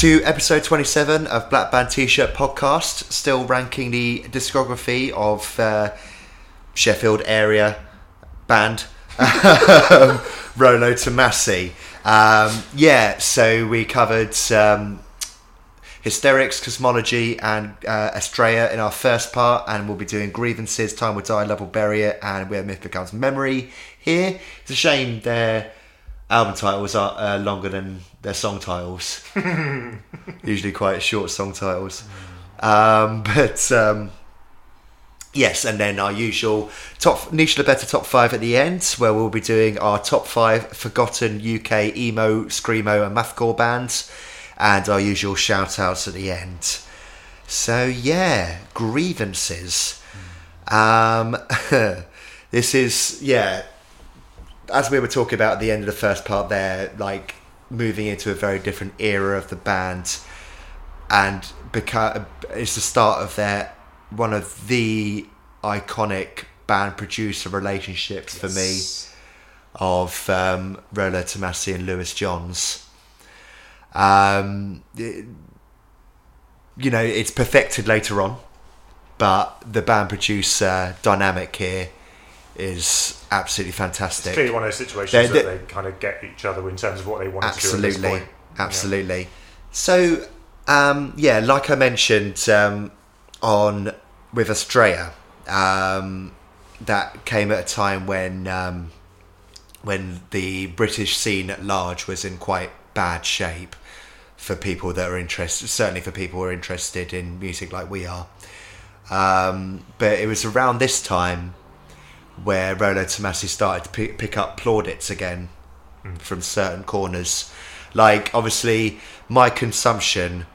to episode 27 of Black Band T-shirt podcast. Still ranking the discography of uh, Sheffield area band um, Rolo Tomasi. Um, yeah, so we covered um, Hysterics, Cosmology, and uh, Astraea in our first part, and we'll be doing Grievances, Time Will Die, Love Will Bury It, and Where Myth Becomes Memory here. It's a shame their album titles are uh, longer than their song titles. Usually quite short song titles. Um, but um, yes, and then our usual top niche the better top five at the end, where we'll be doing our top five forgotten UK emo, screamo, and mathcore bands, and our usual shout outs at the end. So yeah, grievances. Um, this is yeah, as we were talking about at the end of the first part there, like moving into a very different era of the band, and because it's the start of their one of the iconic band producer relationships for me of um, Rolo Tomasi and Lewis Johns. Um, it- you know, it's perfected later on, but the band producer dynamic here is absolutely It's fantastic. clearly one of those situations They're- that they kind of get each other in terms of what they want to do absolutely. absolutely. So um yeah like i mentioned um on with Astraea, um that came at a time when um when the british scene at large was in quite bad shape for people that are interested certainly for people who are interested in music like we are. Um but it was around this time where Rolo Tomasi started to pick, pick up plaudits again from certain corners. Like, obviously, my consumption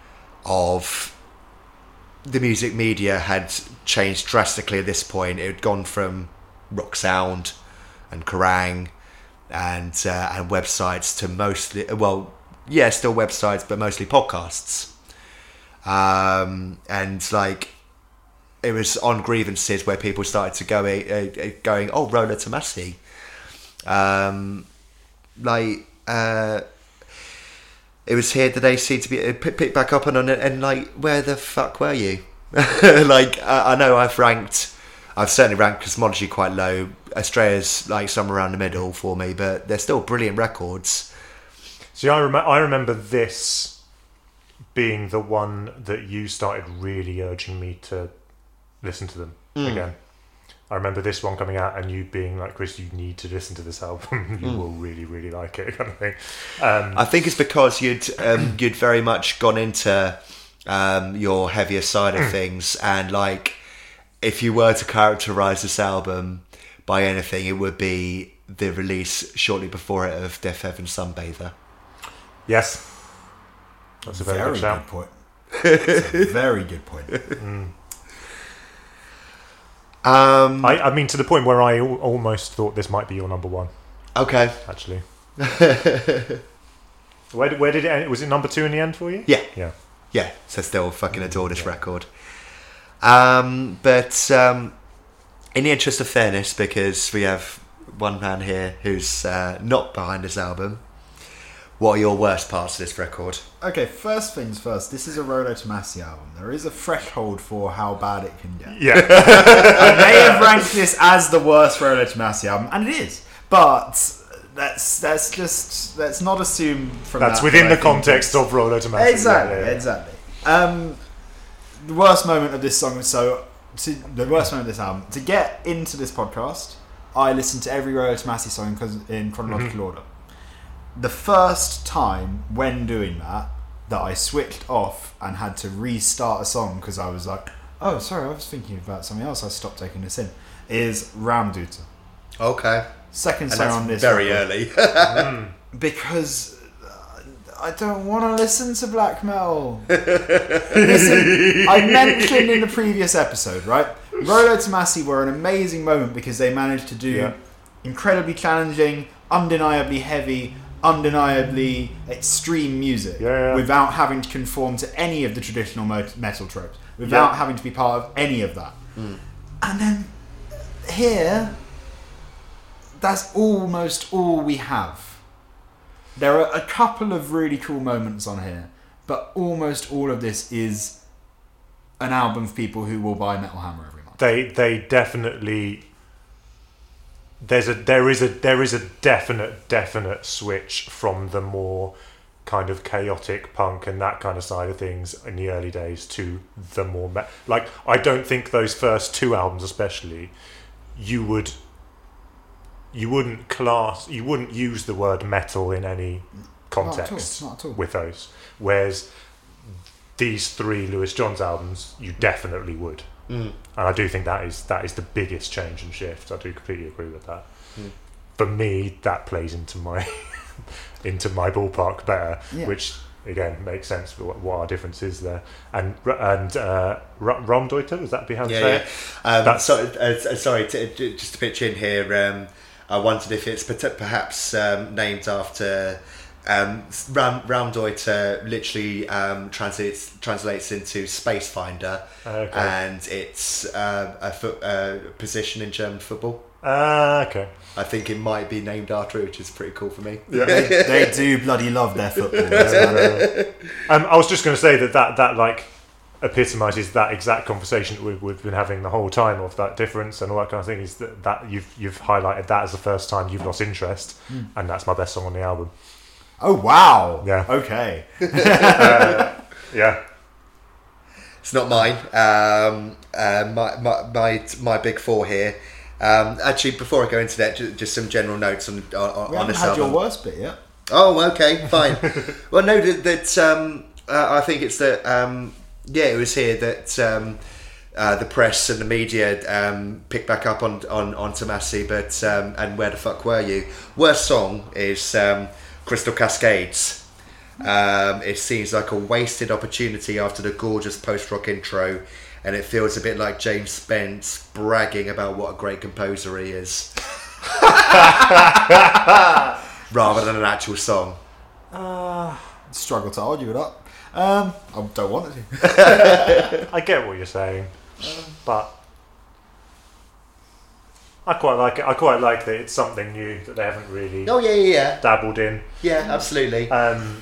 of the music media had changed drastically at this point. It had gone from rock sound and Kerrang and uh, and websites to mostly, well, yeah, still websites, but mostly podcasts. Um, and like, it was on grievances where people started to go uh, going, oh, Rolo Tomasi. Um, like uh, it was here that they seemed to be uh, pick, pick back up and on it and like where the fuck were you? Like I, I know I've ranked I've certainly ranked cosmology quite low. Astraea's like somewhere around the middle for me but they're still brilliant records. See, I, rem- I remember this being the one that you started really urging me to listen to them Hmm. again. I remember this one coming out and you being like, Chris, you need to listen to this album. you will really, really like it, kind of thing. Um, I think it's because you'd um, you'd very much gone into um, your heavier side of things, and like if you were to characterize this album by anything, it would be the release shortly before it of Deafheaven Sunbather. yes. That's a very, Very good good point. It's a very good point. Um, I, I mean, to the point where I al- almost thought this might be your number one, okay, actually. where, did- where did it end? Was it number two in the end for you? yeah, Yeah. yeah. So still fucking adore this record. Um, but um, in the interest of fairness, because we have one man here who's uh, not behind this album, what are your worst parts of this record? Okay, first things first. This is a Rolo Tomasi album. There is a threshold for how bad it can get. Yeah. I may have ranked this as the worst Rolo Tomasi album, and it is. But that's that's just let's not assume from That's that within the context of Rolo Tomasi. Exactly, Yeah, yeah, yeah. exactly. Um, the worst moment of this song. So, to, the worst moment of this album. To get into this podcast, I listened to every Rolo Tomasi song in, in chronological Mm-hmm. order. The first time when doing that, that I switched off and had to restart a song because I was like, "Oh, sorry, I was thinking about something else. I stopped taking this in." Is Raumdeuter. Okay, Second song on this very record early. because uh, I don't want to listen to black metal. listen, I mentioned in the previous episode, right? Rolo Tomasi were an amazing moment because they managed to do Yeah. incredibly challenging, undeniably heavy, undeniably extreme music Yeah, yeah. without having to conform to any of the traditional metal tropes, without Yeah. having to be part of any of that. Hmm. And then here, that's almost all we have. There are a couple of really cool moments on here, but almost all of this is an album for people who will buy Metal Hammer every month. they they definitely there's a there is a there is a definite definite switch from the more kind of chaotic punk and that kind of side of things in the early days to the more me- like I don't think those first two albums especially you would you wouldn't class you wouldn't use the word metal in any context Not at all. with those whereas these three Lewis Johns albums you definitely would Mm. and I do think that is that is the biggest change and shift. I do completely agree with that. For me, that plays into my into my ballpark better, Yeah. which again makes sense for what, what our difference is there. And and uh, R- Raumdeuter, was that be how to Yeah, say yeah. it? Um, That's- so, uh, uh, sorry, to, to- just to pitch in here. Um, I wondered if it's perhaps um, named after um, Ram, Raumdeuter. Literally um, translates translates into space finder, Okay. and it's uh, a fo- uh, position in German football. Ah, okay. I think it might be named after it, which is pretty cool for me. Yeah, they do bloody love their football. Um, I was just going to say that that that like epitomizes that exact conversation that we've, we've been having the whole time of that difference and all that kind of thing. Is that, that you've you've highlighted that as the first time you've lost interest, and that's my best song on the album. Oh wow! Yeah. Okay. Yeah. It's not mine. Um, uh, my, my my my big four here. Um, actually, before I go into that, just, just some general notes on on, We on haven't this had album. your worst bit yet. Oh, okay, fine. well, no, that, that um, uh, I think it's that. Um, yeah, it was here that um, uh, the press and the media um, picked back up on on on Tomasi, but um, and where the fuck were you? Worst song is um, Crystal Cascades. Um, it seems like a wasted opportunity after the gorgeous post rock intro, and it feels a bit like James Spence bragging about what a great composer he is, rather than an actual song. Struggle to argue it up. Um, I don't want to. I get what you're saying, but I quite like it. I quite like that it's something new that they haven't really Oh yeah, yeah, yeah, dabbled in. yeah, absolutely. Um,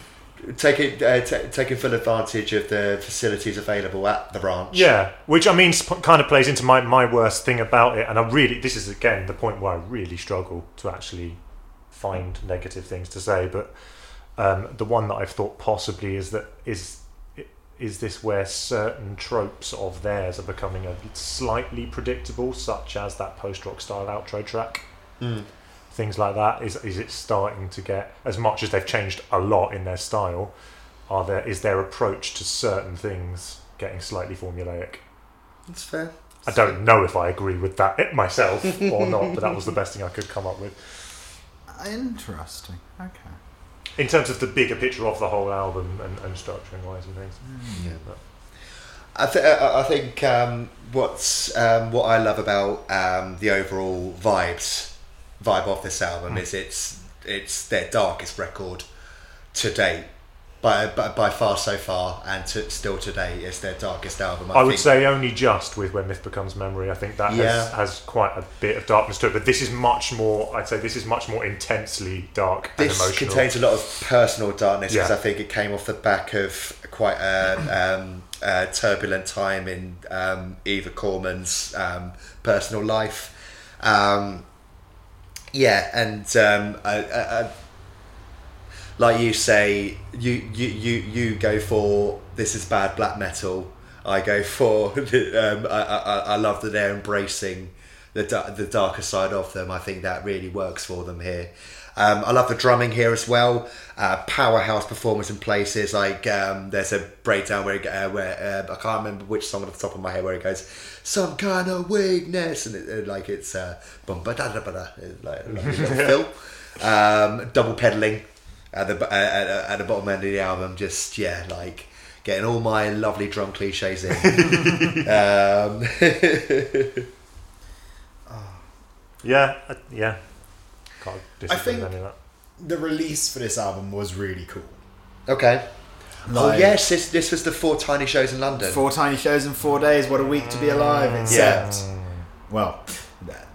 Taking uh, t- taking full advantage of the facilities available at the ranch. yeah, which I mean sp- kind of plays into my, my worst thing about it, and I really this is again the point where I really struggle to actually find negative things to say, but um, the one that I've thought possibly is that is is this where certain tropes of theirs are becoming a slightly predictable, such as that post rock style outro track. Mm. things like that is is it starting to get as much as they've changed a lot in their style are there is their approach to certain things getting slightly formulaic That's fair. i don't know if i agree with that it myself or not but that was the best thing i could come up with Interesting. Okay. In terms of the bigger picture of the whole album and, and structuring wise and things Yeah. But- I, th- I I think um, what's um, what I love about um, the overall vibes vibe of this album is it's it's their darkest record to date. By, by, by far so far and to, still today it's their darkest album I, would think. say only just with when myth becomes memory i think that Yeah. has, has quite a bit of darkness to it but this is much more i'd say this is much more intensely dark and this emotional contains a lot of personal darkness because Yeah. I think it came off the back of quite a, um, a turbulent time in um, Eva Corman's um, personal life. Um, yeah, and um, I, I, I, like you say, you, you you you go for this is bad black metal. I go for um, I, I, I love that they're embracing the the darker side of them. I think that really works for them here. Um, I love the drumming here as well. Uh, powerhouse performance in places like um, there's a breakdown where uh, where uh, I can't remember which song off the top of my head where it goes some kind of weakness and it, it- like it's uh, bum ba da da ba da like, like a little fill. Um, double pedaling at the uh, at, at the bottom end of the album. Just yeah, like getting all my lovely drum cliches in. um, Yeah, uh, yeah. Can't disagree think- any of that. The release for this album was really cool. okay. oh yes, this this was the four tiny shows in London. Four tiny shows in four days. What a week to be alive. Yeah. Except, well,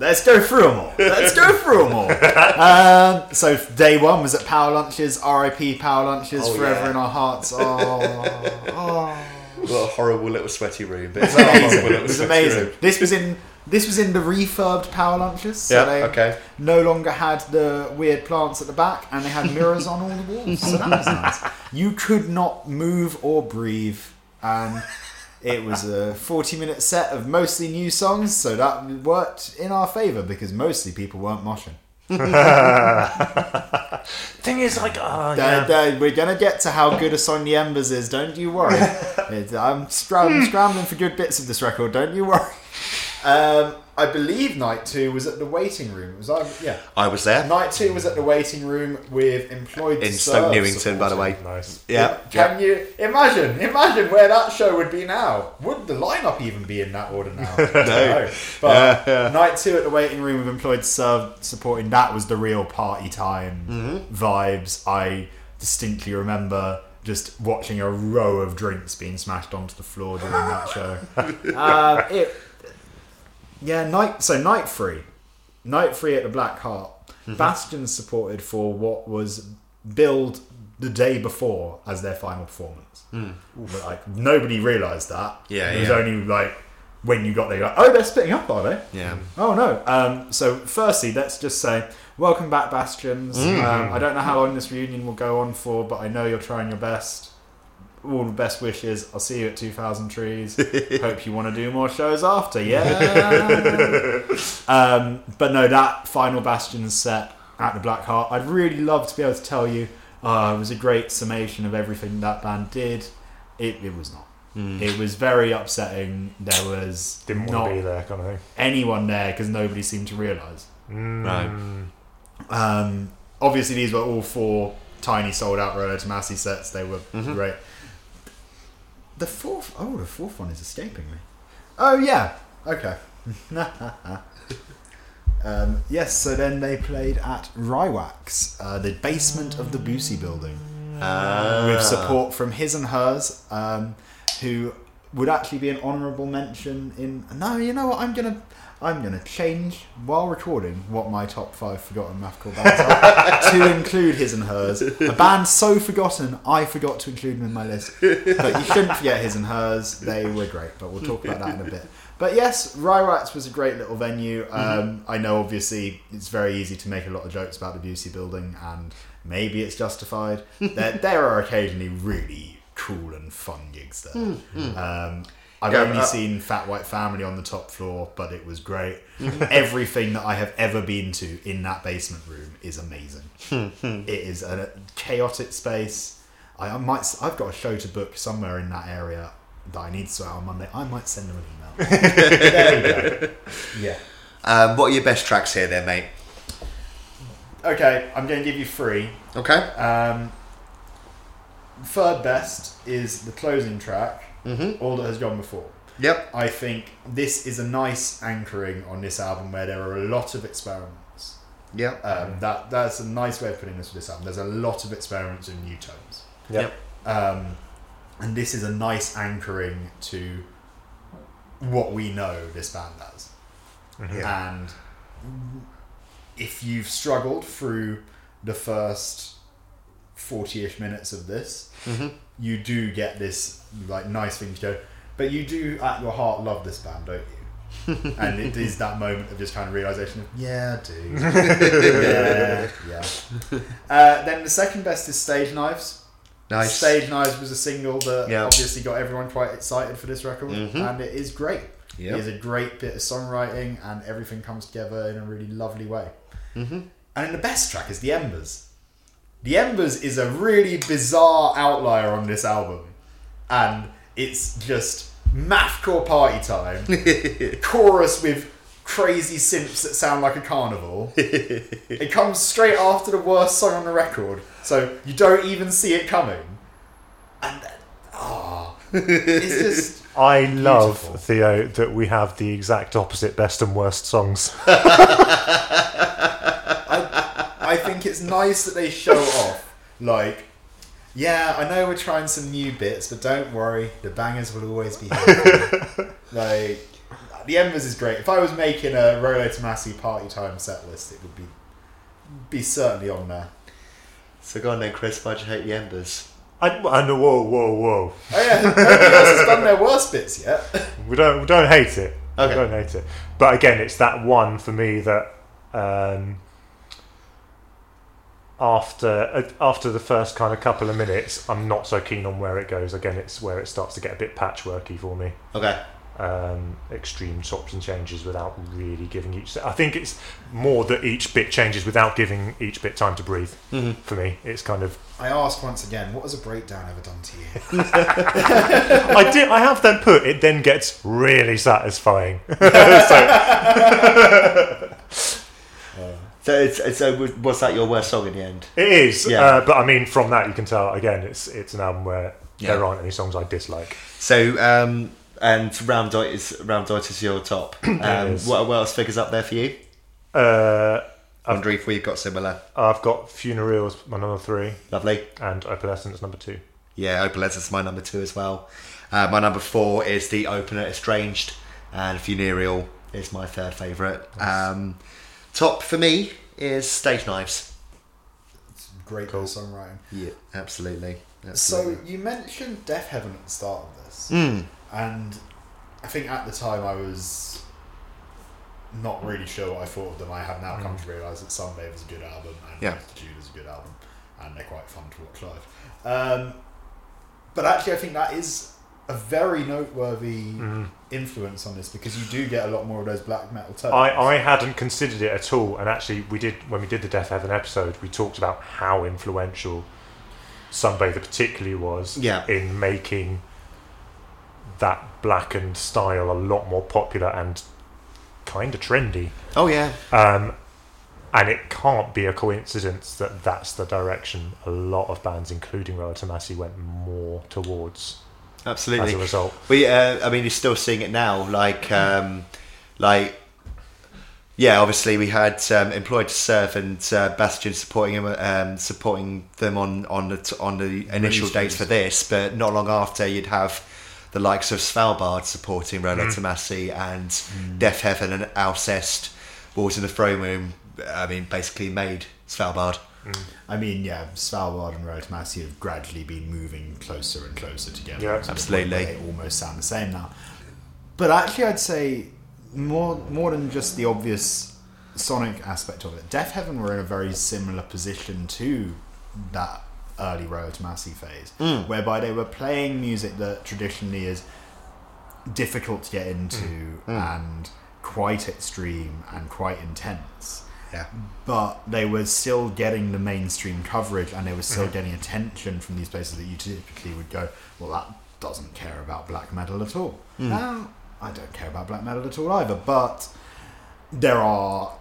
Let's go through them all. Let's go through them all. Um, so day one was at Power Lunches. R.I.P. Power Lunches Oh, forever yeah. in our hearts. Oh, oh. What a horrible little sweaty room. But It was amazing. It was amazing. This was in this was in the refurbed Power Lunches. So Yeah, they okay. no longer had the weird plants at the back, and they had mirrors on all the walls. So that was nice. You could not move or breathe, and it was a forty-minute set of mostly new songs. So that worked in our favour because mostly people weren't moshing. Thing is, like, oh, They- yeah. they- we're gonna get to how good a song the Embers is. Don't you worry. I'm scram- scrambling for good bits of this record. Don't you worry. Um, I believe night two was at the waiting room. Was I? Yeah. I was there Night two was at the waiting room with employed in Stoke Newington, by the way. nice. Yeah. Can you imagine? Imagine where that show would be now. Would the lineup even be in that order now? no. But Yeah, yeah. night two at the waiting room with employed to serve supporting that was the real party time Mm-hmm. vibes. I distinctly remember just watching a row of drinks being smashed onto the floor during that show. um, it, yeah, night. So night free, night free at the Black Heart. Mm-hmm. Bastion supported for what was billed the day before as their final performance. But like nobody realised that. Yeah, it was yeah. only like when you got there, like, oh, they're splitting up, are they? Yeah. Oh no. Um, so firstly, let's just say welcome back, Bastions. Mm. Um, I don't know how long this reunion will go on for, but I know you're trying your best. All the best wishes. I'll see you at 2,000 Trees. Hope you want to do more shows after. Yeah. um, but no, that final Bastion set at the Black Heart, I'd really love to be able to tell you uh, it was a great summation of everything that band did. It, it was not. It was very upsetting. There was Didn't want not to be there, kind of thing. anyone there because nobody seemed to realise. Mm. Um, obviously, these were all four tiny sold out Rolo Tomasi sets. They were great. The fourth, oh, the fourth one is escaping me. Oh yeah, okay. um, yes, so then they played at Rye Wax, uh, the basement of the Bussey building, Ah. with support from his and hers, um, who would actually be an honourable mention in. No, you know what? I'm gonna. I'm gonna change while recording what my top five forgotten mathcore bands are to include his and hers. A band so forgotten, I forgot to include them in my list. But you shouldn't forget his and hers. They were great, but we'll talk about that in a bit. But yes, Rye Wax was a great little venue. Um, I know, obviously, it's very easy to make a lot of jokes about the Bussey building, and maybe it's justified. there, there are occasionally really cool and fun gigs there. Um, I've Yeah, only uh, seen Fat White Family on the top floor, but it was great. Everything that I have ever been to in that basement room is amazing. it is a chaotic space. I, I might. I've got a show to book somewhere in that area that I need to sort out on Monday. I might send them an email. there we go. Yeah. Um, what are your best tracks here, then, mate? Okay, I'm going to give you three. Okay. Um, third best is the closing track. Mm-hmm. All that has gone before. Yep. I think this is a nice anchoring on this album where there are a lot of experiments. Yep. Um, that that's a nice way of putting this for this album. There's a lot of experiments in new tones, Yep. um, and this is a nice anchoring to what we know this band does. Yeah. And if you've struggled through the first forty-ish minutes of this, Mhm. you do get this like nice thing to go. But you do at your heart love this band, don't you? and it is that moment of just kind of realization of yeah, I do. yeah, yeah. Uh, then the second best is Stage Knives. Nice. Stage Knives was a single that Yeah. obviously got everyone quite excited for this record, Mhm. and it is great. Yep. It is a great bit of songwriting, and everything comes together in a really lovely way. Mm-hmm. And then the best track is The Embers. The Embers is a really bizarre outlier on this album. And it's just mathcore party time. chorus with crazy synths that sound like a carnival. it comes straight after the worst song on the record, so you don't even see it coming. And then, ah, it's just I love Beautiful. Theo that we have the exact opposite best and worst songs. Think it's nice that they show off, like, yeah, I know we're trying some new bits, but don't worry, the bangers will always be here. like, the Embers is great. If I was making a Rolo Tomasi party time set list, it would be be certainly on there. So go on then, Chris. Why'd you hate the Embers? I, I know. Whoa, whoa, whoa. Oh yeah, nobody else has done their worst bits yet. We don't we don't hate it. Okay. We don't hate it. But again, it's that one for me that um, after uh, after the first kind of couple of minutes, I'm not so keen on where it goes. Again, it's where it starts to get a bit patchworky for me. Okay. Um, extreme swaps and changes without really giving each. I think it's more that each bit changes without giving each bit time to breathe. Mhm. For me, it's kind of I ask once again, what has a breakdown ever done to you? I did. I have then put it. Then gets really satisfying. so So it's, it's so was- was that your worst song in the end? it is. Yeah. Uh, but I mean, from that you can tell again, it's it's an album where Yeah. there aren't any songs I dislike. So um, and Raumdeuter is Raumdeuter is your top. Um, is. what, what else figures up there for you? Uh, I wonder if we've got similar. I've got Funerals, my number three, Lovely. and Opalescence, number two. Yeah, Opalescence is my number two as well. Uh, my number four is the opener Estranged, and Funereal is my third favourite. Um, top for me is Stage Knives. It's great Cool. songwriting. Yeah, absolutely. So you mentioned Deafheaven at the start of this, Mm, and I think at the time I was not really sure what I thought of them. I have now come to realise that Sunbather is a good album and Yeah. Multitude is a good album, and they're quite fun to watch live. Um, but actually, I think that is a very noteworthy Mm. influence on this because you do get a lot more of those black metal tones. I, I hadn't considered it at all, and actually, we did when we did the Deafheaven episode. We talked about how influential Sunbather particularly was Yeah. in making that blackened style a lot more popular and kind of trendy. Oh yeah, Um, and it can't be a coincidence that that's the direction a lot of bands, including Rolo Tomasi, went more towards absolutely. as a result. We, uh, I mean, you're still seeing it now. Like, um, like, yeah. Obviously, we had um, employed to serve and uh, Bastion supporting him, um, supporting them on on the t- on the initial dates for this. But not long after, you'd have the likes of Svalbard supporting Rolo Tomasi and Deafheaven and Alcest, Wolves in the Throne Room. I mean, basically made Svalbard. Mm. I mean, yeah, Svalbard and Rolo Tomasi have gradually been moving closer and closer together. Yeah, to absolutely. They almost sound the same now. But actually, I'd say more more than just the obvious sonic aspect of it. Deafheaven were in a very similar position to that early Rolo Tomasi phase, hmm. whereby they were playing music that traditionally is difficult to get into hmm. Hmm. and quite extreme and quite intense Yeah. but they were still getting the mainstream coverage and they were still Mm-hmm. getting attention from these places that you typically would go, well, that doesn't care about black metal at all. Mm. Now, I don't care about black metal at all either, but there are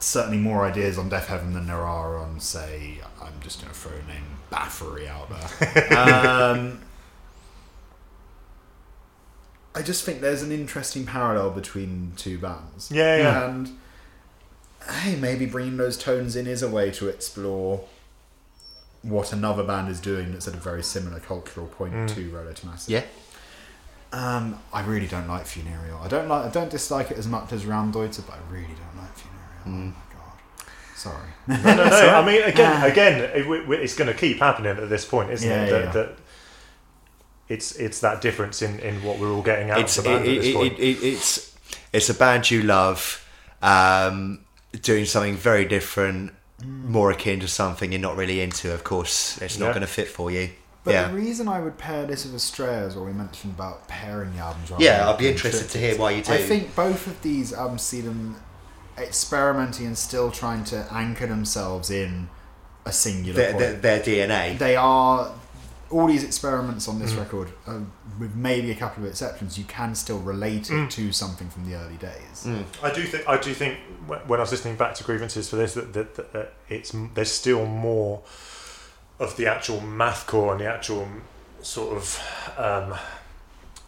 certainly more ideas on Deafheaven than there are on, say, I'm just going to throw a name, Baffery out there. um, I just think there's an interesting parallel between two bands. Yeah, yeah. And hey, maybe bringing those tones in is a way to explore what another band is doing that's at a very similar cultural point Mm. to Rolo Tomasi. Yeah. Um, I really don't like Funereal. I don't like. I don't dislike it as much as Raumdeuter, but I really don't like Funereal. Mm. Oh my god. Sorry. no, no, no. I mean, again, Ah. again, it, w- w- it's going to keep happening at this point, isn't Yeah, it? That, yeah. that it's it's that difference in, in what we're all getting out it's of the band it, at this it, point. it, it, it's it's a band you love um, doing something very different more akin to something you're not really into of course it's not Yeah. going to fit for you But yeah the reason I would pair this with Astraea is what we mentioned about pairing the albums. rather yeah I'd be interested to hear why you do I think both of these albums see them experimenting and still trying to anchor themselves in a singular their, point. their, their dna they are all these experiments on this Mm. record, uh, with maybe a couple of exceptions, you can still relate it Mm. to something from the early days. Mm. I do think I do think when I was listening back to grievances for this that, that, that, that it's there's still more of the actual mathcore and the actual sort of um,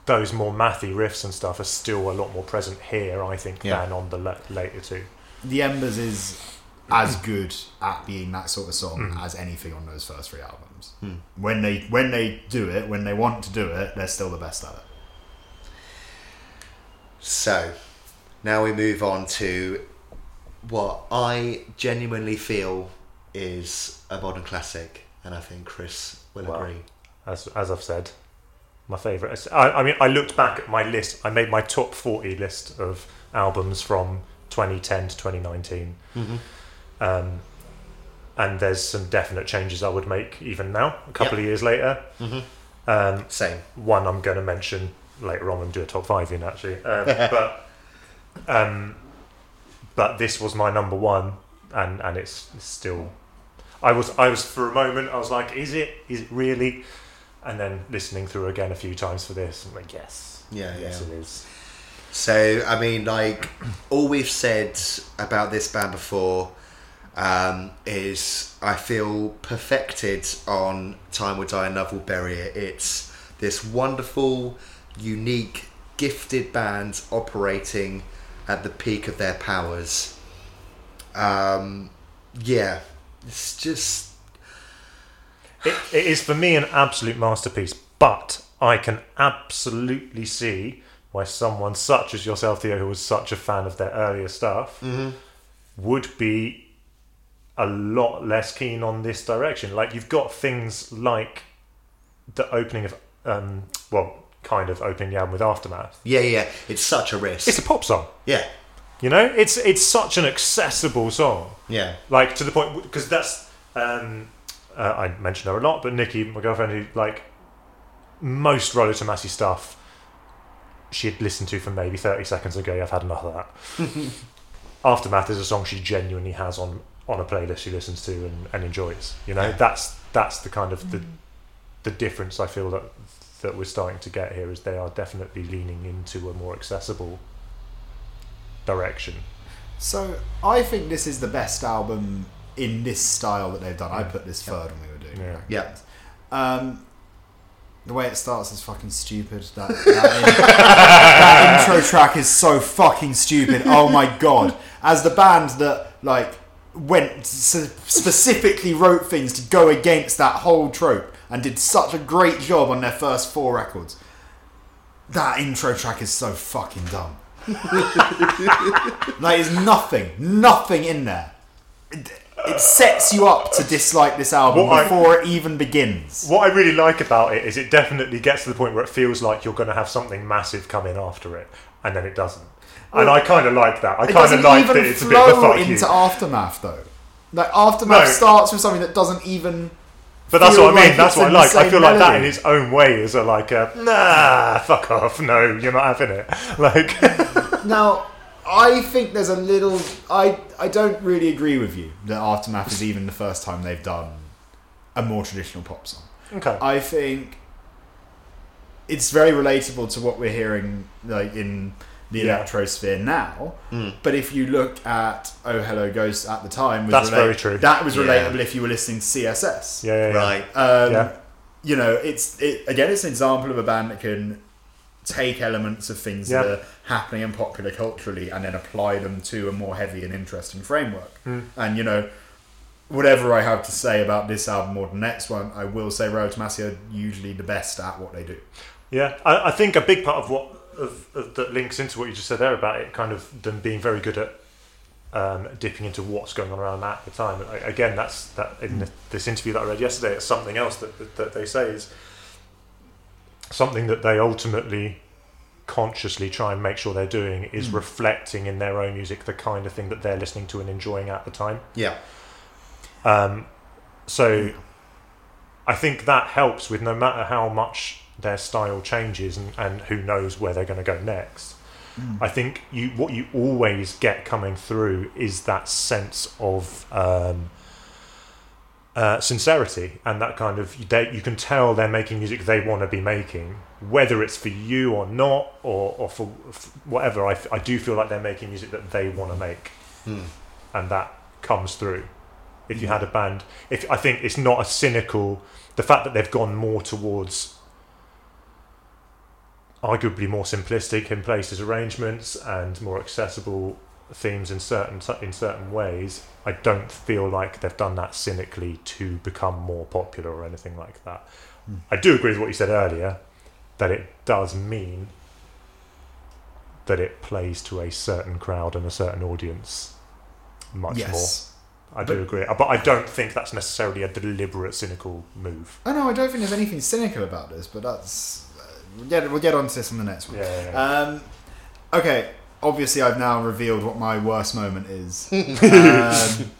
those more mathy riffs and stuff are still a lot more present here, I think, Yeah. than on the la- later two. The Embers is as good at being that sort of song Mm. as anything on those first three albums. Mm. When they when they do it, when they want to do it, they're still the best at it. so now we move on to what I genuinely feel is a modern classic, and I think Chris will Wow. agree. as as I've said, my favourite. I, I mean, I looked back at my list. I made my top forty list of albums from 2010 to 2019, um, and there's some definite changes I would make even now, a couple Yep. of years later. Mhm. Um, Same. one I'm going to mention later on and do a top five in actually, um, but um, but this was my number one, and and it's still. I was I was for a moment I was like, is it is it really? And then listening through again a few times for this, I'm like, yes, Yeah, yes, yeah. it is. So, I mean, like, all we've said about this band before um, is I feel perfected on Time Will Die and Love Will Bury It. It's this wonderful, unique, gifted band operating at the peak of their powers. Um, yeah, it's just. It, it is for me an absolute masterpiece, but I can absolutely see why someone such as yourself, Theo, who was such a fan of their earlier stuff, would be a lot less keen on this direction. Like you've got things like the opening of, um, well, kind of opening the album with Aftermath. Yeah, yeah, it's such a risk. It's a pop song, yeah, you know. It's it's such an accessible song. yeah, like to the point because that's um, uh, I mentioned her a lot, but Nikki, my girlfriend, who like most Rolo Tomasi stuff, she had listened to from maybe thirty seconds ago. I've had enough of that. Aftermath is a song she genuinely has on on a playlist she listens to and, and enjoys. You know, Yeah. that's that's the kind of the the difference I feel that that we're starting to get here is they are definitely leaning into a more accessible direction. So I think this is the best album in this style that they've done. I put this third when we were doing it. yeah. Um, the way it starts is fucking stupid. That, that, in- that intro track is so fucking stupid. Oh my god! As the band that like went specifically wrote things to go against that whole trope and did such a great job on their first four records. That intro track is so fucking dumb. like, there's nothing, nothing in there. It, it sets you up to dislike this album What I- before it even begins. What I really like about it is it definitely gets to the point where it feels like you're going to have something massive come in after it, and then it doesn't. And I kind of like that. I kind of like that it's a bit of a fuck into you. aftermath though. Like aftermath No. starts with something that doesn't even. But that's what I mean. like that's what I like. I feel like that in its own way is a like a nah, fuck off. No, you're not having it. Like Now, I think there's a little. I I don't really agree with you that aftermath is even the first time they've done a more traditional pop song. okay, I think it's very relatable to what we're hearing like in the Yeah. electrosphere now. Mm. But if you look at Oh Hello Ghost at the time, was That's very true. That was Yeah. relatable if you were listening to CSS. yeah, yeah, yeah. Right. Um, Yeah. You know, it's it, again, it's an example of a band that can take elements of things that are happening in popular culturally and then apply them to a more heavy and interesting framework. Mm. And you know, whatever I have to say about this album or the next one, I will say Rolo Tomasi are usually the best at what they do. Yeah, I, I think a big part of what of, of that links into what you just said there about it, kind of them being very good at um, dipping into what's going on around at the time. I, again, that's that in the, this interview that I read yesterday. It's something else that, that that they say is something that they ultimately consciously try and make sure they're doing is reflecting in their own music the kind of thing that they're listening to and enjoying at the time. Yeah. Um, so I think that helps with no matter how much their style changes and, and who knows where they're going to go next. I think you what you always get coming through is that sense of um, uh, sincerity and that kind of they, you can tell they're making music they want to be making, whether it's for you or not or, or for, for whatever. I do feel like they're making music that they want to make, Hmm. and that comes through. If you had a band, if I think it's not a cynical, the fact that they've gone more towards arguably more simplistic in places arrangements and more accessible themes in certain in certain ways. I don't feel like they've done that cynically to become more popular or anything like that. I do agree with what you said earlier that it does mean that it plays to a certain crowd and a certain audience much yes. more. I do agree, Uh, but I don't think that's necessarily a deliberate cynical move. Oh no, I don't think there's anything cynical about this, but that's we'll get we'll get onto this on the next one. Yeah, yeah, yeah. Um, okay, obviously I've now revealed what my worst moment is. um,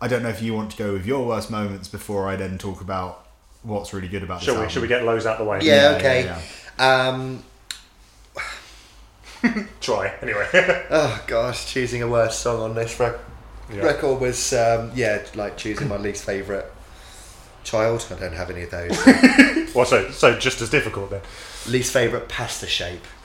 I don't know if you want to go with your worst moments before I then talk about what's really good about this Shall we? album. Shall we get lows out the way? Yeah, Yeah, okay. yeah, Um, Try anyway. oh gosh, choosing a worst song on this rec- Yeah. record was um, yeah, like choosing my least favourite child. I don't have any of those. Well, so so just as difficult then. least favourite pasta shape.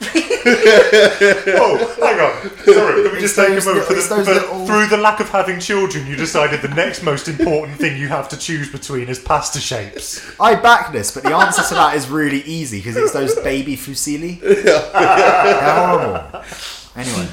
Oh, hang on. Sorry, can we just It's take a moment? For little- it's the, for- little- Through the lack of having children, you decided the next most important thing you have to choose between is pasta shapes. I back this, but the answer to that is really easy because it's those baby fusilli. They're horrible. Anyway,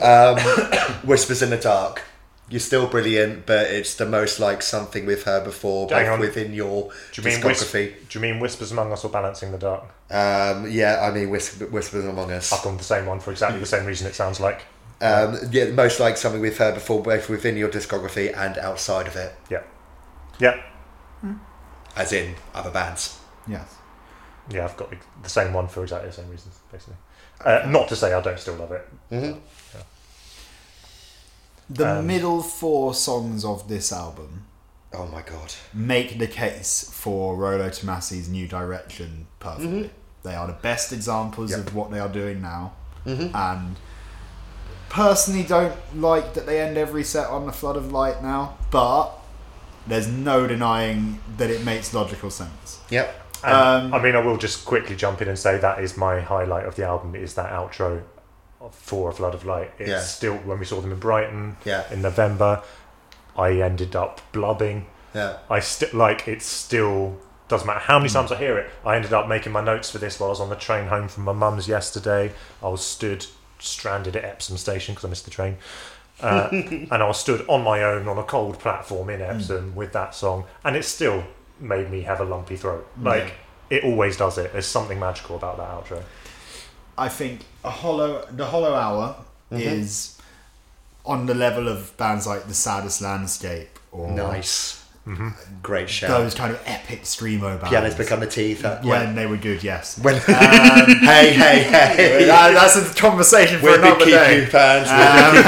Um, Whispers in the Dark. You're still brilliant, but it's the most like something we've heard before, Hang both on. within your Do you mean whis- discography. Do you mean Whispers Among Us or Balancing the Dark? Um, yeah, I mean Whisper, Whispers Among Us. I've gone the same one for exactly the same reason. It sounds like. Um, yeah, most like something we've heard before, both within your discography and outside of it, Yeah, yeah, as in other bands. yes. yeah. I've got the same one for exactly the same reasons, basically. Uh, not to say I don't still love it. hmm The Um, middle four songs of this album Oh my god. make the case for Rolo Tomasi's new direction perfectly. They are the best examples Yep. of what they are doing now, Mhm. and personally don't like that they end every set on the flood of light now. But there's no denying that it makes logical sense. Yep. Um, I mean, I will just quickly jump in and say that is my highlight of the album. Is that outro for a flood of light? It's Yeah. still when we saw them in Brighton Yeah. in November. I ended up blubbing. Yeah. I still like it's still doesn't matter how many hmm. times I hear it. I ended up making my notes for this while I was on the train home from my mum's yesterday. I was stood stranded at Epsom station because I missed the train, uh, and I was stood on my own on a cold platform in hmm. Epsom with that song, and it still made me have a lumpy throat. Hmm. Like it always does it. There's something magical about that outro. I think a hollow the hollow hour is on the level of bands like the saddest landscape or Nice. Mm-hmm. Great show. those kind of epic screamo bands. Pianos become the teeth. uh, when they were good, yes. When, hey, hey, hey. That- that's a conversation for We're another day. fans. We're big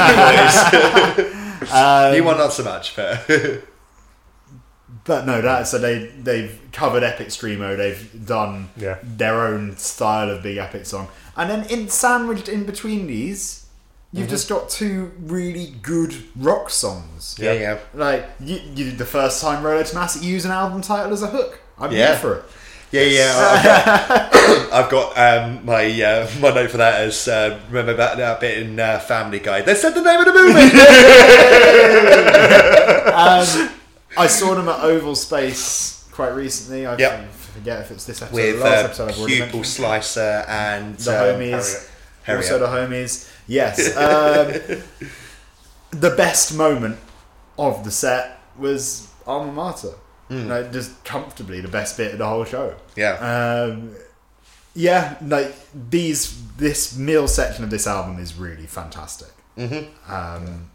keep you boys. Um, you one not so much, but but no, that so they they've covered epic screamo. They've done Yeah. their own style of big epic song, and then in sandwiched in between these, you've Mm-hmm. just got two really good rock songs. yeah, yeah. Like you, you did the first time Rolo Tomasi use an album title as a hook. I'm Yeah. here for it. Yeah, yeah. I've got, I've got um, my uh, my note for that as uh, remember that, that bit in uh, Family Guy. They said the name of the movie. Um, I saw them at Oval Space quite recently. I Yep. forget if it's this episode With or last uh, episode. I've already Pupil. Slicer and the um, homies. Harriet. Harriet. Also the homies. Yes. Um, the best moment of the set was Alma Mater. Hmm. Like, just comfortably the best bit of the whole show. Yeah, Um, yeah, like these this middle section of this album is really fantastic. Mhm. Um,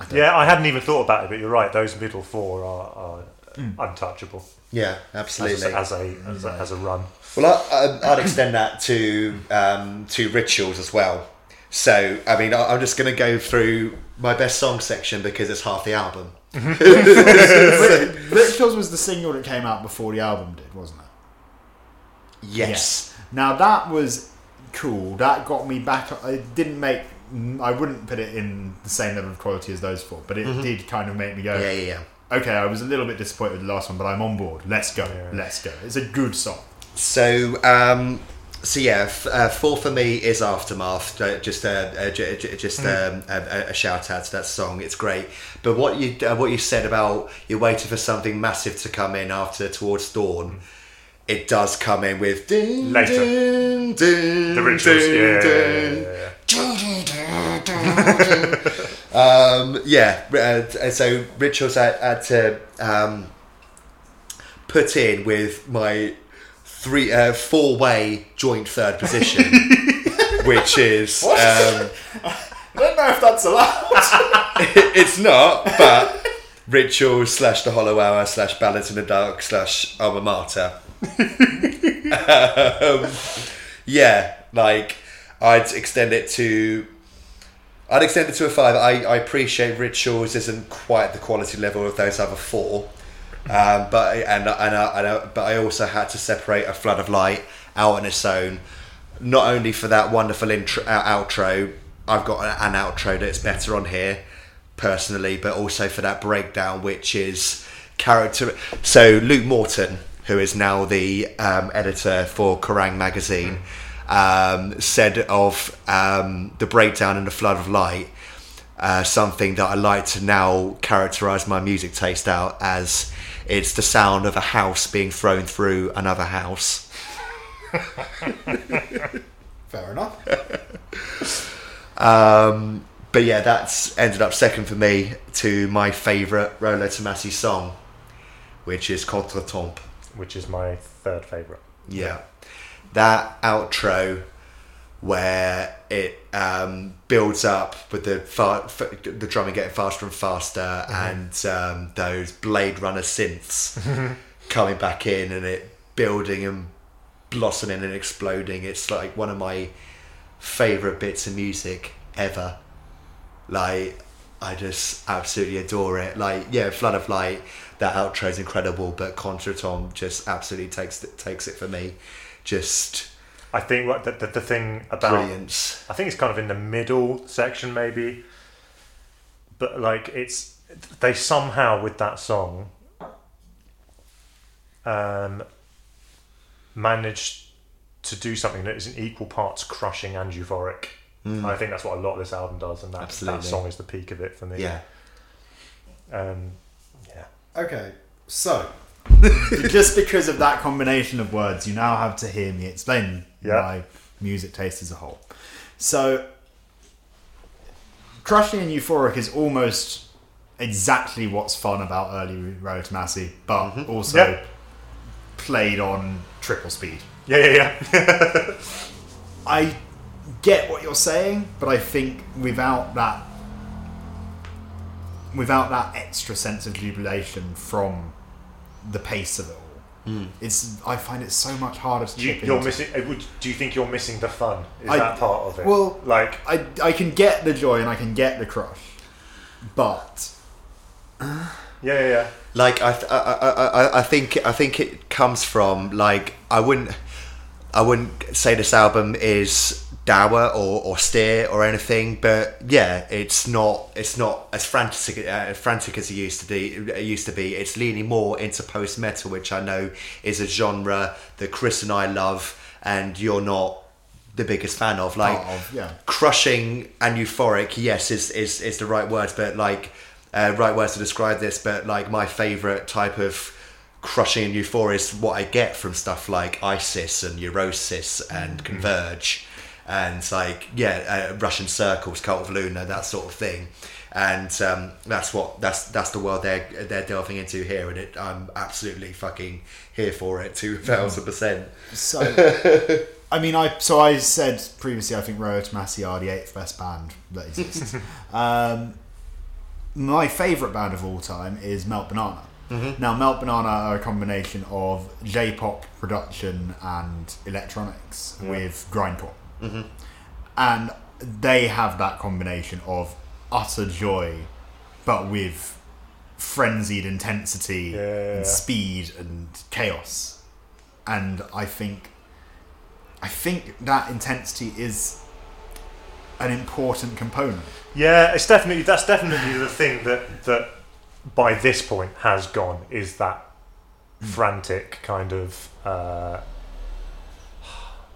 I don't- Yeah, I hadn't even thought about it, but you're right. Those middle four are, are Mm. untouchable yeah, absolutely. as a as a, as a run. Well, I, I, I'd extend that to um, to rituals as well. So, I mean, I, I'm just going to go through my best song section because it's half the album. Rituals was the single that came out before the album did, wasn't it? Yes. Now that was cool. That got me back. It didn't make. I wouldn't put it in the same level of quality as those four, but it did kind of make me go. Mm-hmm. Yeah, yeah, yeah. Okay, I was a little bit disappointed with the last one, but I'm on board. Let's go. Yeah. Let's go. It's a good song. So, um, so yeah, f- uh, four for me is Aftermath. Uh, just uh, uh, j- j- just um, a, a shout out to that song. It's great. But what you uh, what you said about you're waiting for something massive to come in after towards dawn. It does come in with ding, Later. ding, ding, The rituals, ding, yeah, ding. yeah, yeah, yeah. Um, yeah, uh, so rituals I had to um, put in with my three, uh, four way joint third position which is um, I don't know if that's allowed. it's not, but rituals slash the Hollow Hour slash Balancing the Dark slash Alma Mater. um, yeah, like I'd extend it to. I'd extend it to a five. I, I appreciate rituals isn't quite the quality level of those other four, um, but and and, I, and but I also had to separate a flood of light out on its own, not only for that wonderful intro outro. I've got an, outro that's better on here, personally, but also for that breakdown, which is character. So Luke Morton, who is now the um, editor for Kerrang magazine, um, said of um, the breakdown and the flood of light. Uh, something that I like to now characterize my music taste out as it's the sound of a house being thrown through another house. Fair enough. Um, but yeah, that's ended up second for me to my favourite Rolo Tomasi song, which is Contretemps. which is my third favourite. Yeah. That outro where it um, builds up with the fa- f- the drumming getting faster and faster and um, those Blade Runner synths coming back in and it building and blossoming and exploding. It's like one of my favorite bits of music ever. Like I just absolutely adore it. Like yeah, Flood of Light. That outro is incredible, but Contretemps just absolutely takes it, takes it for me. Just I think what the, the, the thing about brilliance. I think it's kind of in the middle section maybe, but like it's they somehow with that song um, managed to do something that is in equal parts crushing and euphoric. And I think that's what a lot of this album does, and that, that song is the peak of it for me. Yeah. Um, yeah. Okay, so just because of that combination of words, you now have to hear me explain Yeah. my music taste as a whole. So, Crushing and Euphoric is almost exactly what's fun about early Rolo Tomasi, but mm-hmm. also Yeah. played on triple speed. Yeah, yeah, yeah. I get what you're saying, but I think without that without that extra sense of jubilation from the pace of it all, it's I find it so much harder to you, chip you're into. missing. uh, Would, do you think you're missing the fun? Is I- that part of it? well, like I I can get the joy and I can get the crush, but yeah, yeah, yeah. Like I, th- I, I, I, I think I think it comes from like I wouldn't I wouldn't say this album is dour or austere or anything, but yeah, it's not it's not as frantic uh, frantic as it used to be. It used to be. It's leaning more into post metal, which I know is a genre that Chris and I love, and you're not the biggest fan of. Like of, yeah. crushing and euphoric yes is is, is the right words but like uh, right words to describe this but like my favorite type of crushing and euphoria is what i get from stuff like isis and neurosis and converge and like yeah uh, russian circles cult of luna that sort of thing. And um, that's what that's that's the world they're they're delving into here and it i'm absolutely fucking here for it 2000 percent. So I mean I so I said previously I think Rolo Tomasi are the eighth best band that exists. um, my favourite band of all time is Melt Banana. Now, Melt Banana are a combination of J-pop production and electronics with grindcore, and they have that combination of utter joy, but with frenzied intensity Yeah. and speed and chaos. And I think, I think that intensity is an important component. Yeah, it's definitely that's definitely the thing that that by this point has gone is that frantic kind of. Uh,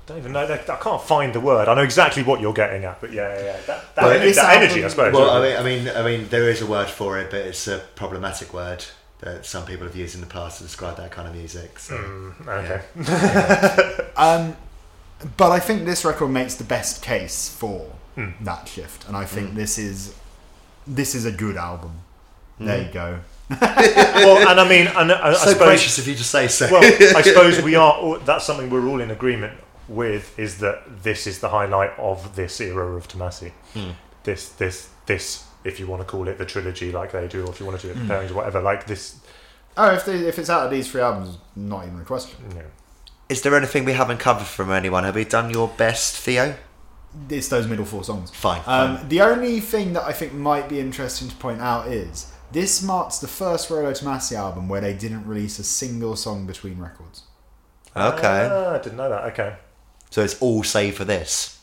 don't even know. I can't find the word. I know exactly what you're getting at, but yeah, yeah, yeah. That, that, Well, ener- that album- energy, I suppose. Well, I mean, I mean, I mean, there is a word for it, but it's a problematic word that some people have used in the past to describe that kind of music. So. Mm, okay. Um, but I think this record makes the best case for Hmm. that shift, and I think this is this is a good album. Hmm. There you go. well, and I mean, and I, I suppose. gracious of you just say so. Well, I suppose we are. all- That's something we're all in agreement with is that this is the highlight of this era of Tomasi. Hmm. This, this, this, if you want to call it the trilogy, like they do, or if you want to do it the pairings or whatever, like this. Oh, if they, if it's out of these three albums, not even a question. You know, Is there anything we haven't covered from anyone? Have we done your best, Theo? It's those middle four songs. Fine. Um, fine. the only thing that I think might be interesting to point out is this marks the first Rolo Tomasi album where they didn't release a single song between records. Okay. Ah, I didn't know that. Okay. So it's all save for this.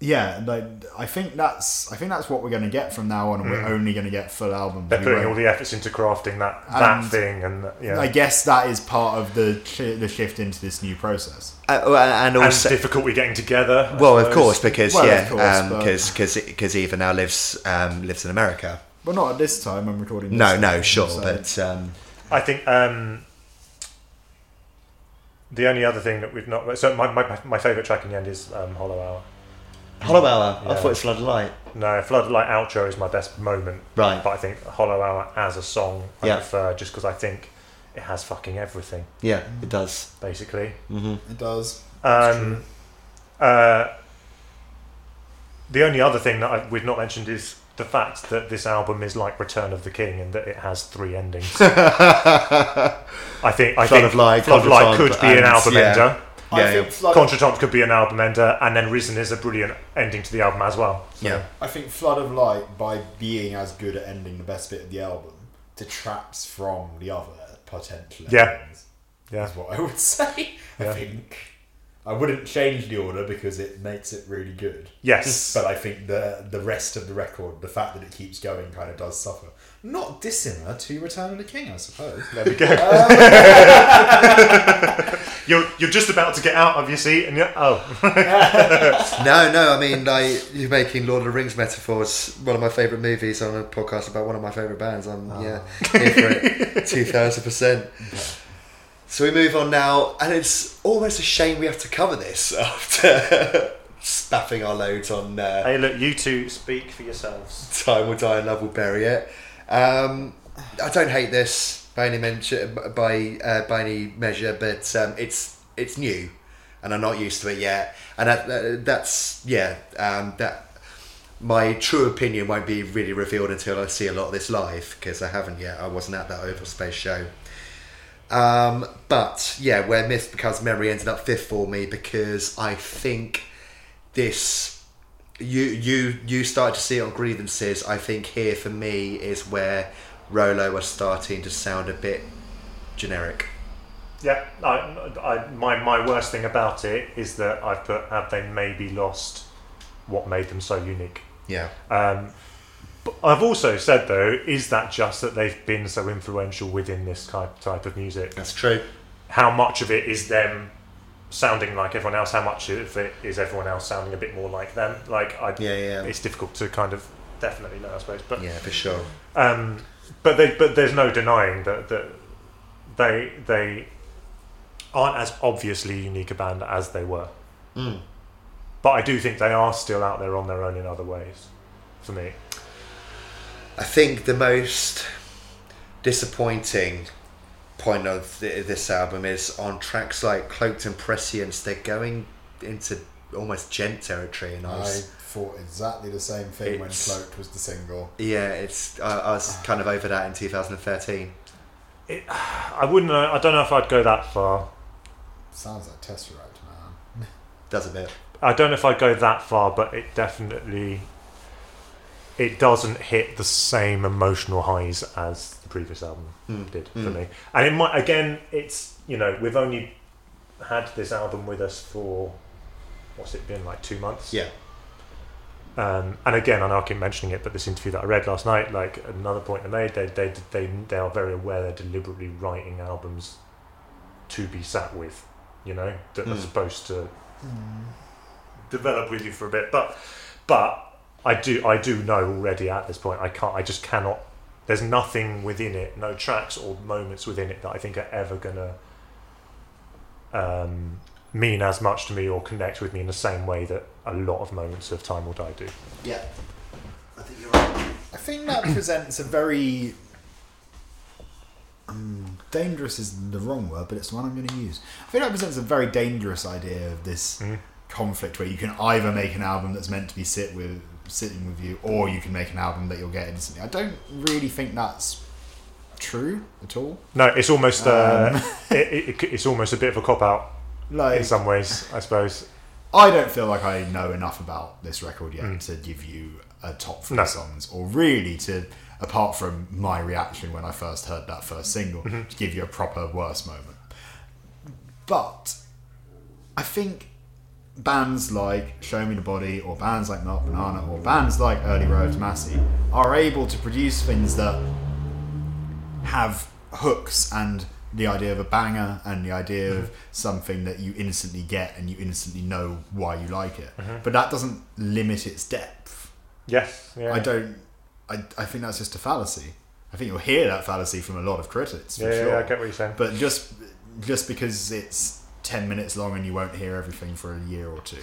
Yeah, like, I think that's I think that's what we're going to get from now on, and we're only going to get full albums. They're We putting won't- all the efforts into crafting that that thing, and yeah, I guess that is part of the sh- the shift into this new process. Uh, well, and and also, difficulty getting together. I well, of course, because Well, yeah, course, but- because because because Eva now lives um, lives in America. Well, not at this time I'm recording. This No, no, sure, so- but um, I think um, the only other thing that we've not so my my, my favorite track in the end is um, Hollow Hour. Hollow Hour. I Yeah. thought it's Flood of Light. No, Floodlight outro is my best moment, Right. but I think Hollow Hour as a song I Yeah. prefer just because I think it has fucking everything Yeah, it does. basically. hmm it does. Um, uh, the only other thing that I, we've not mentioned is the fact that this album is like Return of the King and that it has three endings. I think I Flood think of Light, Floodlight Contretemps, could be an album yeah. ender. I Yeah, think yeah. Flood, Contretemps could be an album ender, and then Risen is a brilliant ending to the album as well. So, Yeah. I think Flood of Light, by being as good at ending the best bit of the album, detracts from the other potential Yeah. endings. yeah. Is what I would say. I Yeah. think I wouldn't change the order because it makes it really good. Yes. But I think the the rest of the record, the fact that it keeps going, kind of does suffer. Not dissimilar to Return of the King, I suppose. There we go. Um, you're you're just about to get out of your seat, and you're oh, No, no. I mean, like you're making Lord of the Rings metaphors. One of my favorite movies on a podcast about one of my favorite bands. I'm ah. yeah, here for it. Two thousand percent. So we move on now, and it's almost a shame we have to cover this after spaffing our loads on uh, hey, look, you two speak for yourselves. "Time Will Die and Love Will Bury It." Um, I don't hate this by any mention, by uh, by any measure, but um, it's it's new, and I'm not used to it yet. And that, that, that's yeah, um, that my true opinion won't be really revealed until I see a lot of this live because I haven't yet. I wasn't at that Oval Space show. Um, but yeah, where Myth becomes memory ended up fifth for me because I think this you you you started to see it on grievances. I think here for me is where Rolo was starting to sound a bit generic. Yeah, I, I, my my worst thing about it is that I've put have they maybe lost what made them so unique. Yeah, Um, but I've also said though, is that just that they've been so influential within this type type of music? that's true. How much of it is them sounding like everyone else? How much of it is everyone else sounding a bit more like them? Like, I, Yeah, yeah, it's difficult to kind of definitely know, I suppose. But yeah, for sure. um, but they, but there's no denying that that they they aren't as obviously unique a band as they were. Mm. But I do think they are still out there on their own in other ways. For me, I think the most disappointing point of th- this album is on tracks like Cloaked and Prescience. They're going into almost djent territory, and I I thought exactly the same thing when Cloaked was the single. yeah, it's I, I was kind of over that in 2013. I wouldn't. know- I don't know if I'd go that far. Sounds like Tesseract, man. Does a bit. I don't know if I'd go that far, but it definitely it doesn't hit the same emotional highs as the previous album Mm. did for Mm. me. And it might again, it's you know we've only had this album with us for what's it been like two months? Yeah. Um, and again, I know I keep mentioning it, but this interview that I read last night, like another point they made, they they they they are very aware they're deliberately writing albums to be sat with, you know, that are Mm. supposed to develop with you for a bit. But but I do I do know already at this point I can't I just cannot. There's nothing within it, no tracks or moments within it that I think are ever gonna um, mean as much to me or connect with me in the same way that a lot of moments of Time Will Die do. Yeah. I think you're right. I think that presents a very um, dangerous is the wrong word, but it's the one I'm going to use. I think that presents a very dangerous idea of this Mm. conflict where you can either make an album that's meant to be sit with sitting with you, or you can make an album that you'll get instantly. I don't really think that's true at all. No, it's almost uh, Um. it, it, it's almost a bit of a cop out Like, in some ways, I suppose. I don't feel like I know enough about this record yet Mm. to give you a top three No. songs, or really to, apart from my reaction when I first heard that first single, Mm-hmm. to give you a proper worst moment. But I think bands like Show Me the Body, or bands like Melt Banana, or bands like Early Rolo Tomasi are able to produce things that have hooks and the idea of a banger and the idea of mm-hmm. something that you instantly get and you instantly know why you like it. Mm-hmm. But that doesn't limit its depth. Yes, yeah, I don't. I, I think that's just a fallacy. I think you'll hear that fallacy from a lot of critics for yeah, sure. yeah, I get what you're saying. But just just because it's ten minutes long and you won't hear everything for a year or two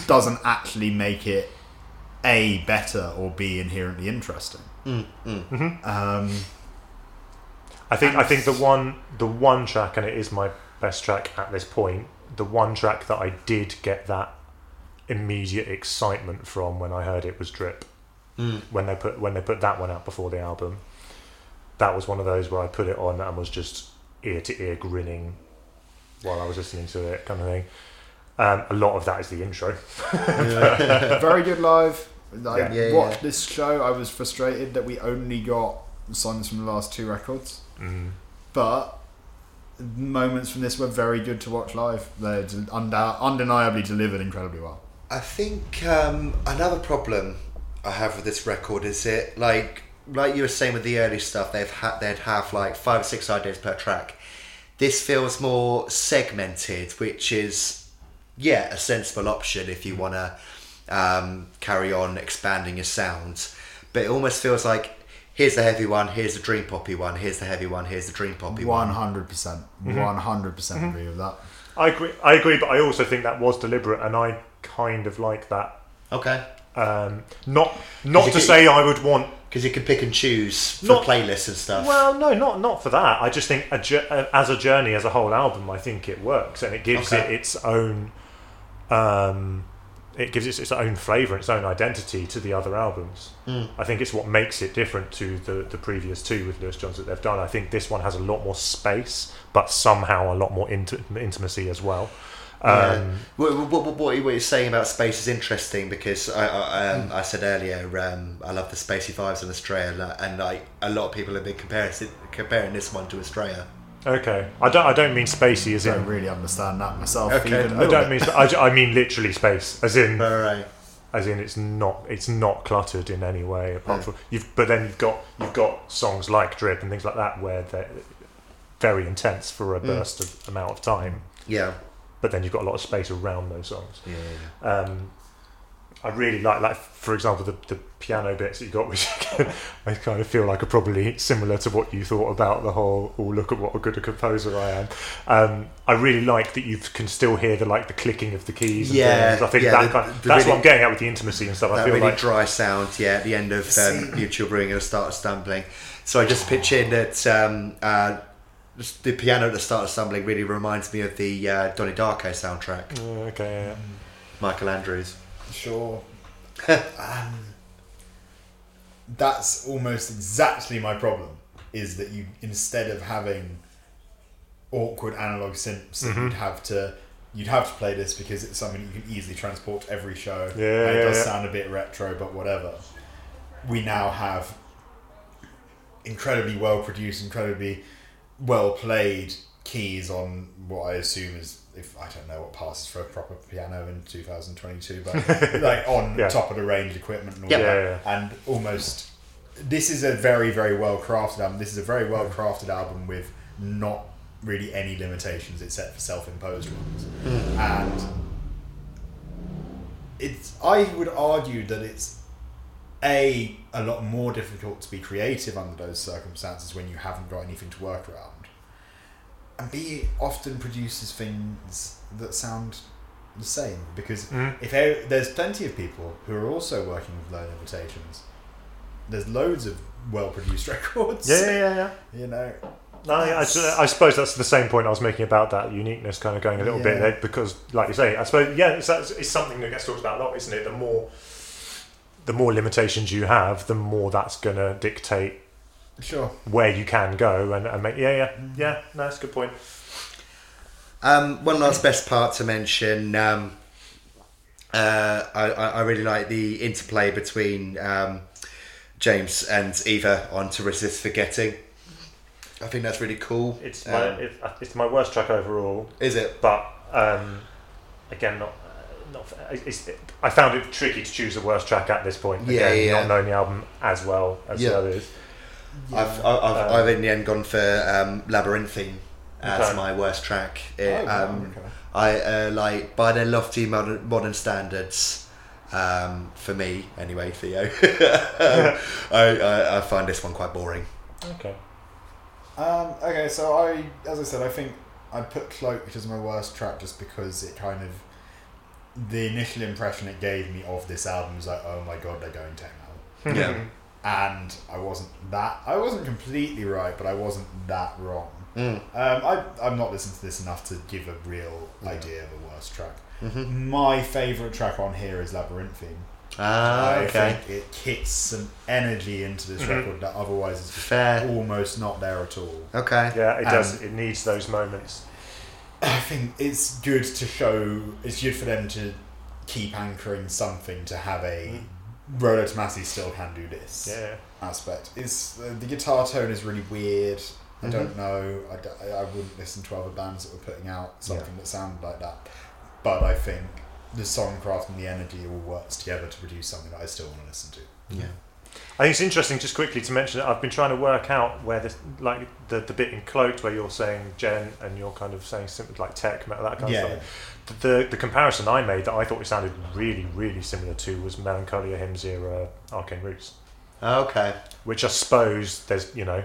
doesn't actually make it a better or b inherently interesting. Mm, mm. Mm-hmm. Um, I think I think the one the one track, and it is my best track at this point. The one track that I did get that immediate excitement from when I heard it was Drip. Mm. When they put when they put that one out before the album, that was one of those where I put it on and was just ear to ear grinning while I was listening to it, kind of thing. Um, a lot of that is the intro. very good live. I Yeah. Yeah, watched yeah. this show. I was frustrated that we only got songs from the last two records, Mm. but moments from this were very good to watch live. They're undoub- undeniably delivered incredibly well. I think um, another problem I have with this record is it like like you were saying with the early stuff they've had they'd have like five or six ideas per track. This feels more segmented, which is yeah a sensible option if you want to um, carry on expanding your sounds. But it almost feels like here's the heavy one, here's the dream poppy one, here's the heavy one, here's the dream poppy One one. hundred percent, Mm-hmm. one hundred percent agree with that. I agree. I agree, but I also think that was deliberate, and I kind of like that. Okay, Um, not not to get- say I would want because you can pick and choose for Not- playlists and stuff. Well, no, not not for that. I just think a, uh, as a journey, as a whole album, I think it works and it gives Okay. it its own. Um, it gives it its own flavour, its own identity to the other albums. Mm. I think it's what makes it different to the the previous two with Lewis Johns that they've done. I think this one has a lot more space, but somehow a lot more int- intimacy as well. Yeah. Um, What, what, what, what you're saying about space is interesting because I, I, um, I said earlier um, I love the spacey vibes in Australia and, like a lot of people have been comparing comparing this one to Australia. okay, I don't I don't mean spacey as I in don't really understand that myself. Okay, even a I don't mean I, I mean literally space as in All right. as in it's not it's not cluttered in any way apart Yeah. from you've but then you've got you've got songs like drip and things like that where they're very intense for a Mm. burst of amount of time Yeah. But then you've got a lot of space around those songs Yeah. um, I really like like for example the, the piano bits that you got which I kind of feel like are probably similar to what you thought about the whole oh look at what a good a composer I am um, I really like that you can still hear the like the clicking of the keys and Yeah, things. I think yeah, that the- kind the that's really- what I'm getting at with the intimacy and stuff I feel really like dry sound, yeah, at the end of um, Mutual Ruin and start stumbling. So I just pitch in that um, uh, just the piano at the start of stumbling really reminds me of the uh, Donnie Darko soundtrack, Yeah, okay yeah. Michael Andrews. Sure. um, that's almost exactly my problem. Is that you instead of having awkward analog synths, that Mhm. you'd have to you'd have to play this because it's something you can easily transport to every show. Yeah, and it yeah, does yeah. sound a bit retro, but whatever. We now have incredibly well produced, incredibly well played keys on what I assume is if I don't know what passes for a proper piano in 2022, but like on Yeah. top of the range equipment and all Yeah. that, Yeah, and almost this is a very very well crafted album. This is a very well crafted album with not really any limitations except for self imposed ones, hmm. and it's I would argue that it's a a lot more difficult to be creative under those circumstances when you haven't got anything to work around, and B often produces things that sound the same because Mm. if there- there's plenty of people who are also working with low limitations, there's loads of well produced records. Yeah, yeah, yeah, yeah. you know, No, I, I suppose that's the same point I was making about that uniqueness kind of going a little bit there because, like you say, I suppose yeah, it's, it's something that gets talked about a lot, isn't it? The more the more limitations you have, the more that's going to dictate Sure. where you can go and, and make yeah yeah yeah. No, that's a good point. Um, one last best part to mention. Um, uh, I, I I really like the interplay between um, James and Eva on "To Resist Forgetting." I think that's really cool. It's my Um, it, it's my worst track overall, is it? but um, again not. Not, it's, I found it tricky to choose the worst track at this point. Yeah, Again, yeah. not knowing the album as well as Yeah. the others. I've, I've, I've, Um, I've in the end gone for um, Labyrinthine as Okay. my worst track. It, Oh, um, okay. I uh, like by their lofty modern, modern standards. Um, for me, anyway, Theo, um, I, I, I find this one quite boring. Okay. Um, okay, so I, as I said, I think I put Cloak, which is my worst track, just because it kind of the initial impression it gave me of this album was like, oh my god, they're going techno, Yeah. and I wasn't that. I wasn't completely right, but I wasn't that wrong. Mm. Um, I I'm not listened to this enough to give a real idea of a worst track. Mhm. My favourite track on here is Labyrinthine. Ah, I okay. think it kicks some energy into this Mhm. record that otherwise is Fair. almost not there at all. Okay. Yeah, it does. It needs those moments. I think it's good to show. It's good for them to keep anchoring something to have a Rolo Tomasi still can do this Yeah. aspect. It's uh, the guitar tone is really weird. I Mhm. don't know. I, d- I- I wouldn't listen to other bands that were putting out something that sounded like that. But I think the songcraft and the energy all works together to produce something that I still want to listen to. Yeah. I think it's interesting, just quickly to mention that I've been trying to work out where this, like the, the bit in Cloaked where you're saying djent and you're kind of saying something like tech metal, that kind Yeah. of stuff. The, the comparison I made that I thought it sounded really, really similar to was Melancholia Hymn Zero Arcane Roots, Okay. which I suppose there's, you know,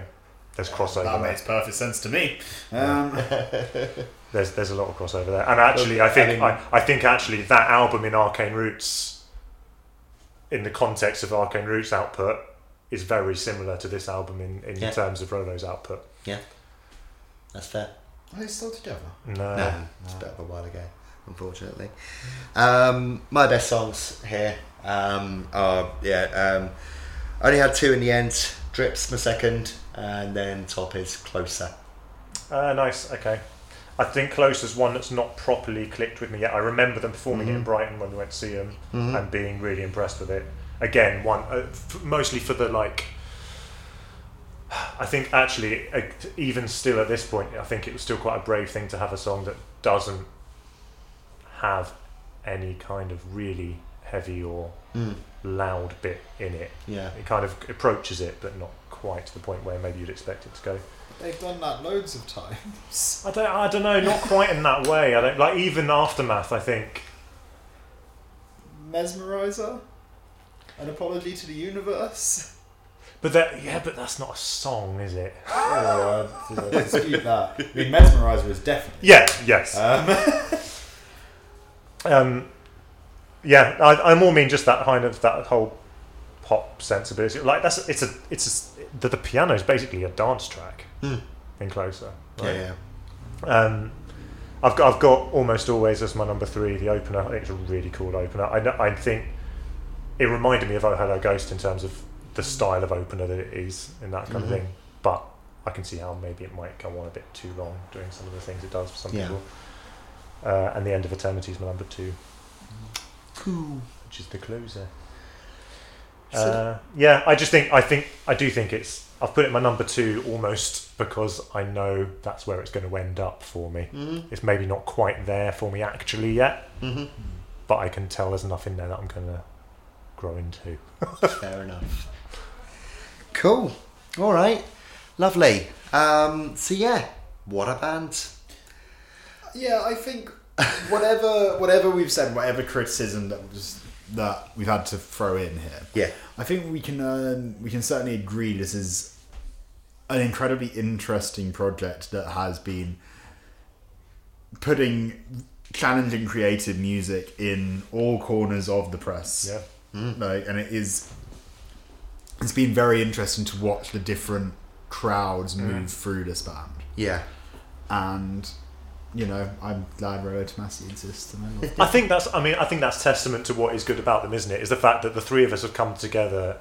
there's crossover. That there. makes perfect sense to me. Um, There's there's a lot of crossover there, and actually, I think I I, I, think actually that album in Arcane Roots, in the context of Arcane Roots output, is very similar to this album in, in Yeah. terms of Rolo's output. Yeah, that's fair. are they still together? No, no, it's a bit of a while ago, unfortunately. Um, my best songs here um, are yeah. Um, I only had two in the end. Drips my second, and then top is closer. Uh, nice. Okay. I think Close is one that's not properly clicked with me yet. I remember them performing it in Mhm. Brighton when we went to see them Mhm. and being really impressed with it. Again, one uh, f- mostly for the like. I think actually, uh, even still at this point, I think it was still quite a brave thing to have a song that doesn't have any kind of really heavy or Mm. loud bit in it. Yeah. It kind of approaches it, but not quite to the point where maybe you'd expect it to go. They've done that loads of times. I don't. I don't know. Not quite in that way. I don't like even aftermath. I think. Mesmerizer? An apology to the universe? But that. Yeah. But that's not a song, is it? oh, I dispute that. I mean, Mesmerizer is definitely. Yeah. Yes. Um, Um. Yeah. I, I more mean just that kind of that whole pop sensibility. Like that's. It's a. It's a. The, the piano is basically a dance track Mm. in closer. Yeah, yeah. Um, I've got I've got almost always as my number three the opener. I think it's a really cool opener. I know, I think it reminded me of Oh Hello Ghost in terms of the style of opener that it is and that kind Mhm. of thing. But I can see how maybe it might go on a bit too long doing some of the things it does for some Yeah. people. Uh, and the end of eternity is my number two, Cool. which is the closer. So- Uh, yeah, I just think I think I do think it's. I've put it my number two almost because I know that's where it's going to end up for me. Mm-hmm. It's maybe not quite there for me actually yet, Mm-hmm. but I can tell there's enough in there that I'm going to grow into. Fair enough. Cool. All right. Lovely. Um, so yeah, what a band. yeah, I think whatever whatever we've said, whatever criticism that was that we've had to throw in here, Yeah. I think we can um, we can certainly agree this is an incredibly interesting project that has been putting challenging creative music in all corners of the press. Yeah. Mm. Mm. Like, and it is it's been very interesting to watch the different crowds mm. move through this band. Yeah. And you know, I'm glad Rolo Tomasi exists and I love. I think that's. I mean, I think that's testament to what is good about them, isn't it? Is the fact that the three of us have come together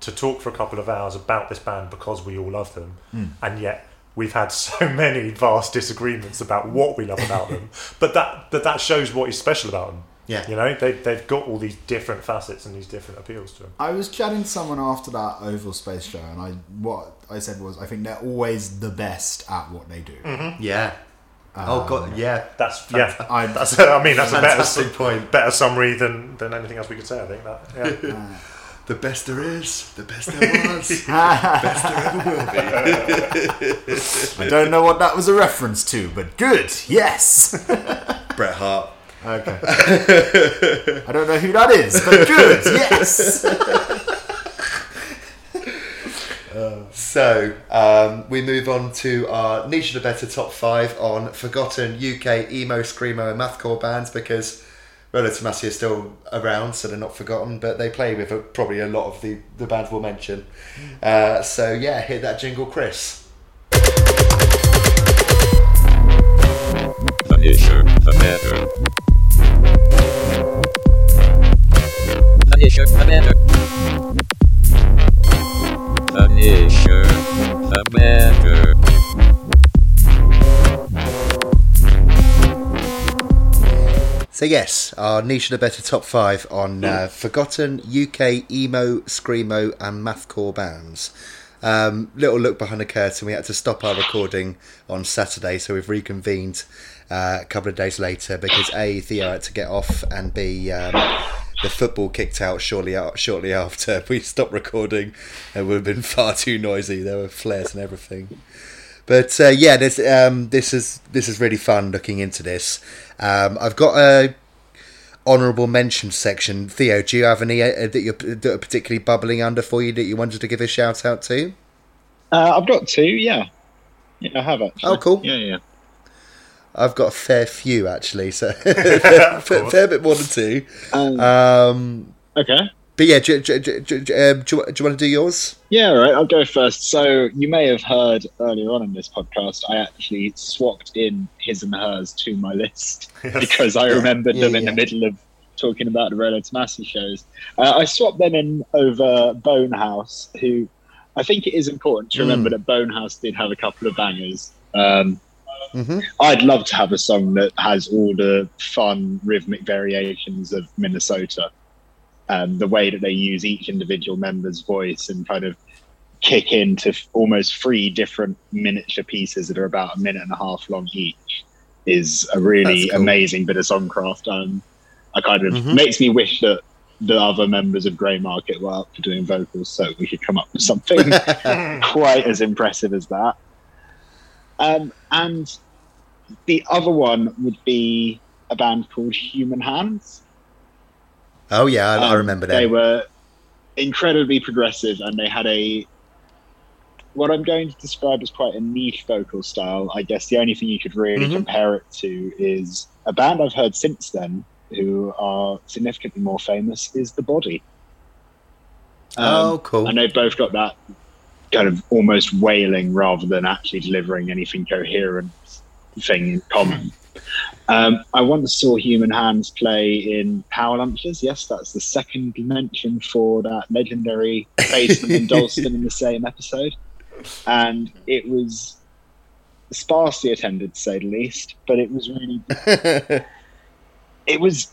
to talk for a couple of hours about this band because we all love them, hmm. and yet we've had so many vast disagreements about what we love about them. But that, but that shows what is special about them. Yeah. You know, they they've got all these different facets and these different appeals to them. I was chatting to someone after that Oval Space show, and I what I said was I think they're always the best at what they do. Mm-hmm. Yeah. Ah, oh god, yeah. That's yeah. I- that's. I mean, that's a better point. better summary than than anything else we could say. I think that. Yeah. Ah. The best there is, the best there was, the best there ever will be. I don't know what that was a reference to, but good, yes. Bret Hart. Okay. I don't know who that is, but good, yes. So um, we move on to our niche of the better top five on forgotten UK emo, screamo, and mathcore bands because Rolo Tomasi is still around, so they're not forgotten, but they play with uh, probably a lot of the, the bands we'll mention. Uh, so yeah, hit that jingle, Chris. The isher, the better. The isher, the better. The isher, the. So yes, our niche of the better top five on uh, forgotten UK emo, screamo, and mathcore bands. Um, little look behind the curtain. We had to stop our recording on Saturday, so we've reconvened uh, a couple of days later because a Theo had to get off, and b um, the football kicked out shortly out, shortly after we stopped recording. It would have been far too noisy. There were flares and everything. But uh, yeah, this um, this is this is really fun looking into this. Um, I've got a honourable mention section. Theo, do you have any uh, that you're that are particularly bubbling under for you that you wanted to give a shout out to? Uh, I've got two, yeah. Yeah, I have actually. Oh, cool. Yeah, yeah. I've got a fair few actually, so fair, fair, fair bit more than two. Um, Um, okay. but yeah, do, do, do, do, um, do, you- do you want to do yours? Yeah, all right. I'll go first. So you may have heard earlier on in this podcast, I actually swapped in his and hers to my list because I remembered Yeah, them in yeah. the middle of talking about the Rolo Tomasi shows. Uh, I swapped them in over Bonehouse, who I think it is important to remember that Bonehouse did have a couple of bangers. Um, hmm I'd love to have a song that has all the fun rhythmic variations of Minnesota. Um, the way that they use each individual member's voice and kind of kick into f- almost three different miniature pieces that are about a minute and a half long each is a really cool. amazing bit of songcraft. Um, I kind of Mhm. makes me wish that the other members of Grey Market were up for doing vocals so we could come up with something quite as impressive as that. Um, and the other one would be a band called Human Hands. Oh yeah, I, I Um, remember They were incredibly progressive and they had a what I'm going to describe as quite a niche vocal style. I guess the only thing you could really Mhm. compare it to is a band I've heard since then who are significantly more famous is The Body. Um, oh cool. and they've both got that kind of almost wailing rather than actually delivering anything coherent thing in common. Um, I once saw Human Hands play in Power Lunches. Yes, that's the second mention for that legendary basement in Dalston in the same episode. And it was sparsely attended, to say the least, but it was really it was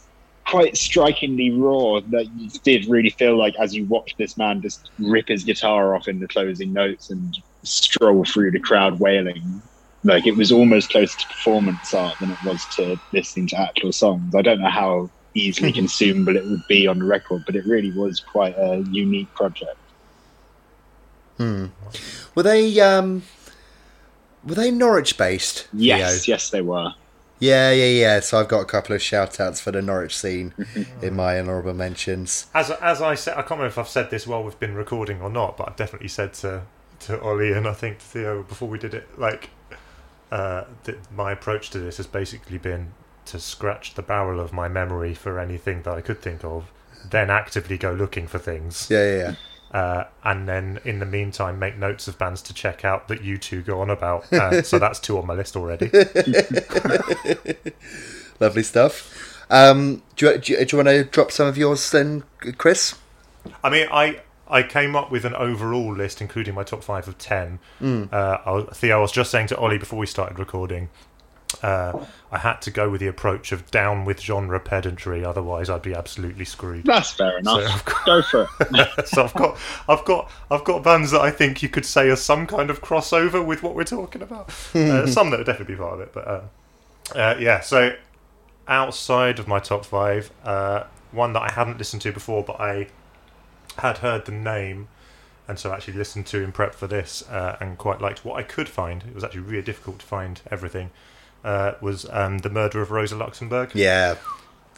quite strikingly raw that you did really feel like as you watched this man just rip his guitar off in the closing notes and stroll through the crowd wailing like it was almost closer to performance art than it was to listening to actual songs i don't know how easily consumable it would be on the record but it really was quite a unique project Hmm. Were they um, were they Norwich based? yes Theo? yes they were Yeah, yeah, yeah. So I've got a couple of shout outs for the Norwich scene in my honourable mentions. As as I said, I can't remember if I've said this while we've been recording or not, but I've definitely said to to Ollie and I think to Theo before we did it, like uh, that my approach to this has basically been to scratch the barrel of my memory for anything that I could think of, then actively go looking for things. Yeah, yeah, yeah. Uh, and then, in the meantime, make notes of bands to check out that you two go on about. Uh, so that's two on my list already. Lovely stuff. Um, do, you, do, you, do you want to drop some of yours then, Chris? I mean, I I came up with an overall list, including my top five of ten. Uh, I was, Theo, I was just saying to Ollie before we started recording, uh, I had to go with the approach of down with genre pedantry, otherwise I'd be absolutely screwed. That's fair enough. So I've got- Go for it. so I've got, I've got, I've got bands that I think you could say are some kind of crossover with what we're talking about. uh, some that would definitely be part of it, but um, uh, yeah. So outside of my top five, uh, one that I hadn't listened to before, but I had heard the name, and so I actually listened to in prep for this, uh, and quite liked what I could find. It was actually really difficult to find everything. Uh, was um, the murder of Rosa Luxemburg? Yeah,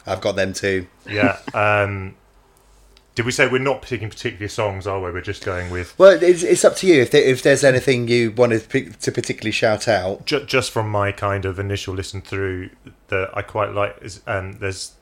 I've got them too. Yeah. Um, did we say we're not picking particular songs, are we? We're just going with Well, it's, it's up to you if there, if there's anything you wanted to pick- to particularly shout out. ju- just from my kind of initial listen through that I quite like. Is um, there's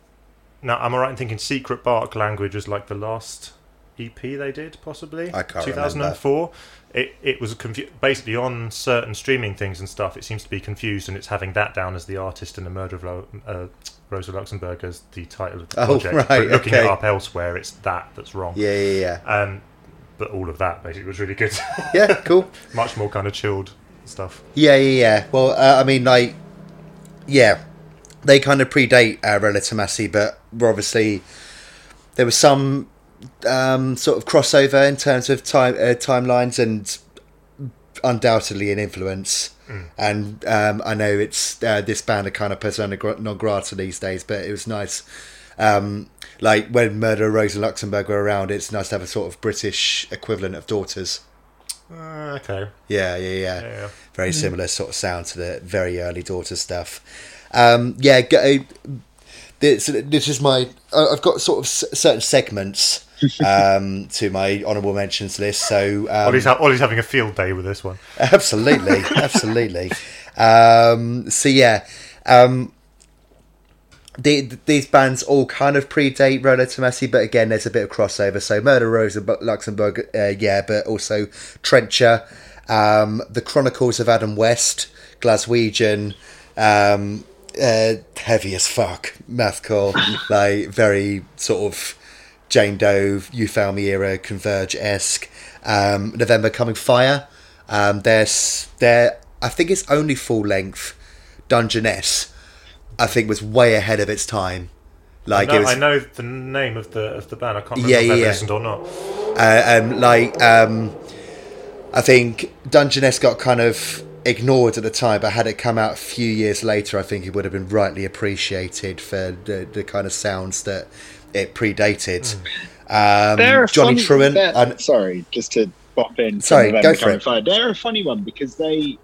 now am I right in thinking Secret Bark Language was like the last EP they did, possibly? I can't 2004. It it was confu- basically on certain streaming things and stuff. It seems to be confused, and it's having that down as the artist and the murder of Lo- uh, Rosa Luxemburg as the title of the Oh, project. right, but looking okay. it up elsewhere, it's that that's wrong. Yeah, yeah, yeah. Um, but all of that basically was really good. yeah. Cool. Much more kind of chilled stuff. Yeah, yeah, yeah. Well, uh, I mean, like, yeah, they kind of predate uh, but we're obviously there was some um, sort of crossover in terms of time uh, timelines and undoubtedly an influence. And um, I know it's uh, this band are kind of persona non grata these days, but it was nice. Um, like when Murder of Rosa Luxemburg were around, it's nice to have a sort of British equivalent of Daughters. Uh, okay. Yeah, yeah, yeah. Yeah. Very similar sort of sound to the very early Daughter stuff. Um, yeah, go, this, this is my. I- I've got sort of certain segments um, to my honourable mentions list. So um, Ollie's, ha- Ollie's having a field day with this one. absolutely, absolutely. Um, so yeah, um, the, these bands all kind of predate Rolo Tomasi, but again, there's a bit of crossover. So Murder Rosa Bu- Luxemburg, uh, yeah, but also Trencher, um, the Chronicles of Adam West, Glaswegian. Um, uh, heavy as fuck, mathcore, like very sort of Jane Doe, You Found Me era, Converge esque. Um, November Coming Fire. Um, there's there. I think it's only full length. Dungeness. I think was way ahead of its time. Like No, it was, I know the name of the of the band. I can't remember Yeah, if yeah. listened or not. uh, um, like um, I think Dungeness got kind of ignored at the time, but had it come out a few years later, I think it would have been rightly appreciated for the, the kind of sounds that it predated. Um, Johnny funny, Truant, and- sorry, just to bop in. Sorry, go for it. Fire. They're a funny one because they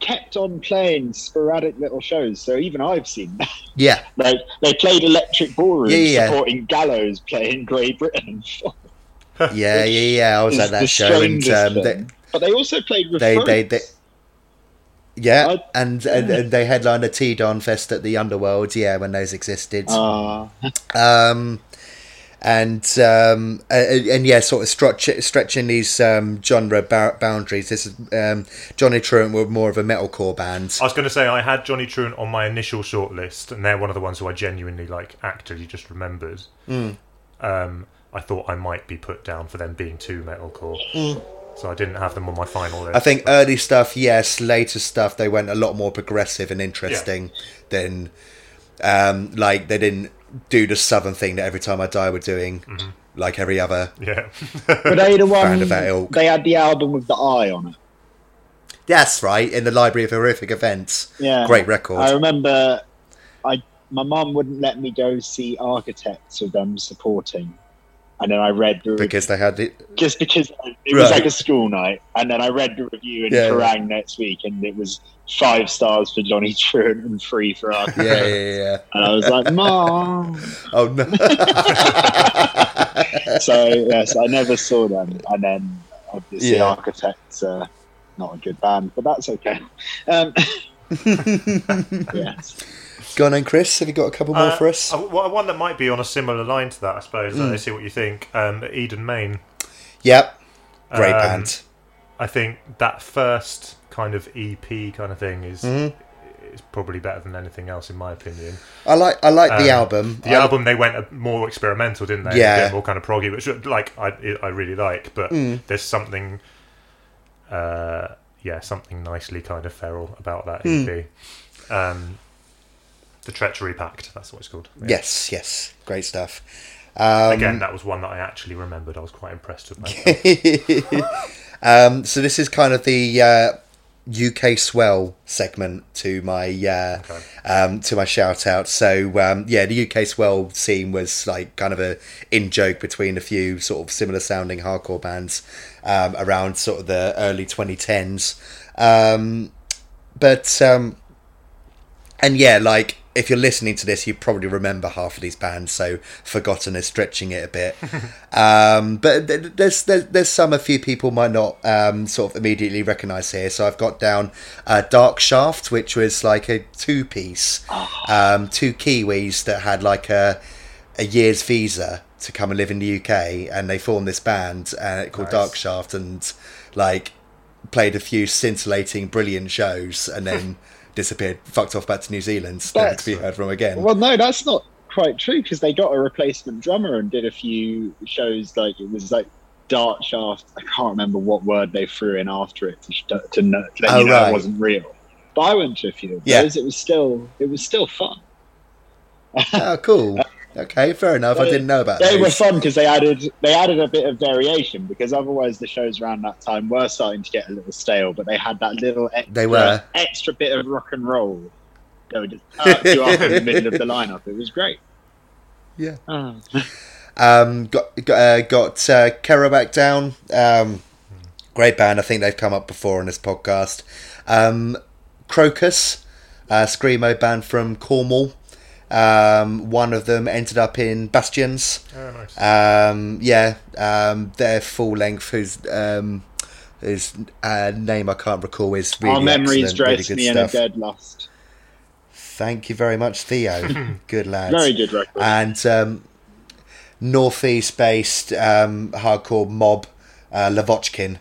kept on playing sporadic little shows. So even I've seen that. yeah, Like they played Electric Ballroom Yeah, yeah, yeah. supporting Gallows playing Grey Britain. yeah, yeah, yeah. I was at that show, and um, they, but they also played they, Refrains. they, they, yeah, I- and, and and they headlined a T Don Fest at the Underworld, yeah, when those existed. Ah, um, and um, and, and yeah, sort of stretch, stretching these um, genre ba- boundaries. This is um, Johnny Truant were more of a metalcore band. I was going to say I had Johnny Truant on my initial shortlist, and they're one of the ones who I genuinely like actively just remembered. Um, I thought I might be put down for them being too metalcore, so I didn't have them on my final list. I think early stuff, yes. Later stuff, they went a lot more progressive and interesting than um, like they didn't do the southern thing that every time I die we're doing, like every other. yeah, were they the one? That ilk. They had the album with the eye on it. That's right, in the Library of Horrific Events. Yeah, Great record. I remember, I my mum wouldn't let me go see Architects with them supporting, and then I read the because they had it. just because it was like a school night, and then I read the review in Yeah, Kerrang next week, and it was five stars for Johnny Truant and three for Architects. Yeah, yeah, yeah. And I was like, Mom. Oh no. so yes, I never saw them, and then obviously Yeah. Architects are not a good band, but that's okay. Um, yes. Go on then, Chris. Have you got a couple more Uh, for us? well, one that might be on a similar line to that, I suppose. Hmm. Uh, see what you think. Um, Eden, Maine. Yep. Great Um, band. I think that first kind of EP kind of thing is Mm-hmm. is probably better than anything else in my opinion. I like I like the Um, album. The I- album they went more experimental, didn't they? Yeah. more kind of proggy, which like I I really like. But Mm. there's something, uh, yeah, something nicely kind of feral about that Mm. EP. Um, the Treachery Pact, that's what it's called. Yeah. Yes, yes, great stuff. Um, Again, that was one that I actually remembered. I was quite impressed with myself. um, so this is kind of the uh, UK swell segment to my uh, Okay. um, to my shout out. So um, yeah, the UK swell scene was like kind of a in joke between a few sort of similar sounding hardcore bands um, around sort of the early 2010s. Um, but um, and yeah, like if you're listening to this, you probably remember half of these bands. So forgotten is stretching it a bit. um, but there's, there's there's some a few people might not um, sort of immediately recognise here. So I've got down uh, Dark Shaft, which was like a two piece, um, two Kiwis that had like a a year's visa to come and live in the UK, and they formed this band uh, called Nice. Dark Shaft, and like played a few scintillating, brilliant shows, and then disappeared, fucked off back to New Zealand, never to be heard from again. Well, no, that's not quite true because they got a replacement drummer and did a few shows. Like it was like Dart Shaft. I can't remember what word they threw in after it to, to, know, to let Oh, you know right. it wasn't real. But I went to a few of Yeah. It was still it was still fun. oh, cool. Okay, fair enough. I didn't know about that. They were fun because they added they added a bit of variation because otherwise the shows around that time were starting to get a little stale. But they had that little extra, They were. extra bit of rock and roll. They would just you up in the middle of the lineup. It was great. Yeah. Oh. Um, got got, uh, got uh, Kerouac down. Um, great band. I think they've come up before on this podcast. Um, Crocus, uh, screamo band from Cornwall. Um, one of them ended up in Bastions. Oh, nice. Um, yeah, um, their full length, whose um, whose uh, name I can't recall, is really Our memories excellent, really dress good me in a dead lust. Thank you very much, Theo. good lad. Very good record. And um, northeast based um, hardcore mob, uh, Lavochkin.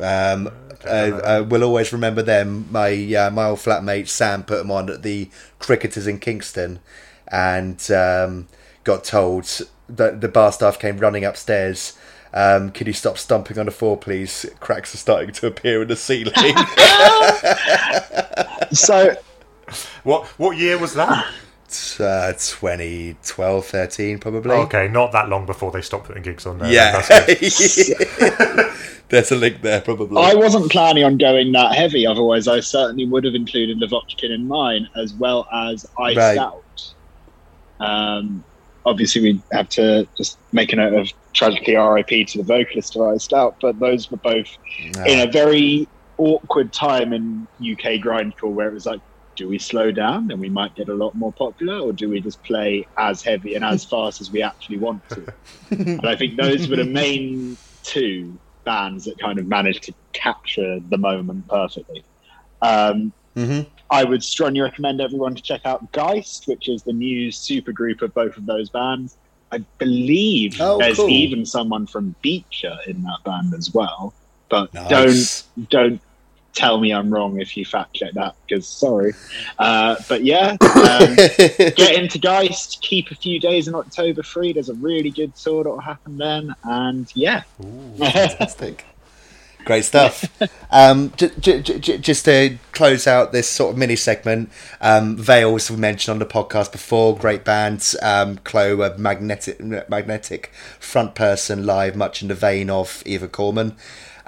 Um, uh, uh, we'll always remember them. My uh, my old flatmate Sam put them on at the Cricketers in Kingston, and um, got told that the bar staff came running upstairs. Um, could you stop stomping on the floor, please? Cracks are starting to appear in the ceiling. So What what year was that? Uh, 2012, 13, probably. okay, not that long before they stopped putting gigs on there. Yeah. There's a link there, probably. I wasn't planning on going that heavy. Otherwise, I certainly would have included Lavochkin in mine as well as Ice Right. Out. Um, obviously, we have to just make a note of tragically RIP to the vocalist of Iced Out, but those were both Ah, in a very awkward time in UK grindcore where it was like, do we slow down and we might get a lot more popular, or do we just play as heavy and as fast as we actually want to? and I think those were the main two bands that kind of managed to capture the moment perfectly. Um, mhm. I would strongly recommend everyone to check out Geist, which is the new super group of both of those bands. I believe Oh, there's cool. even someone from Beecher in that band as well. But Nice. don't don't tell me I'm wrong if you fact check that because sorry. Uh, but yeah, um, get into Geist. Keep a few days in October free. There's a really good tour that'll happen then, and yeah, Fantastic. Great stuff. um, j- j- j- just to close out this sort of mini segment, um, Vales we mentioned on the podcast before. Great bands. Um, Chloe, a magnetic magnetic front person live, much in the vein of Eva Corman.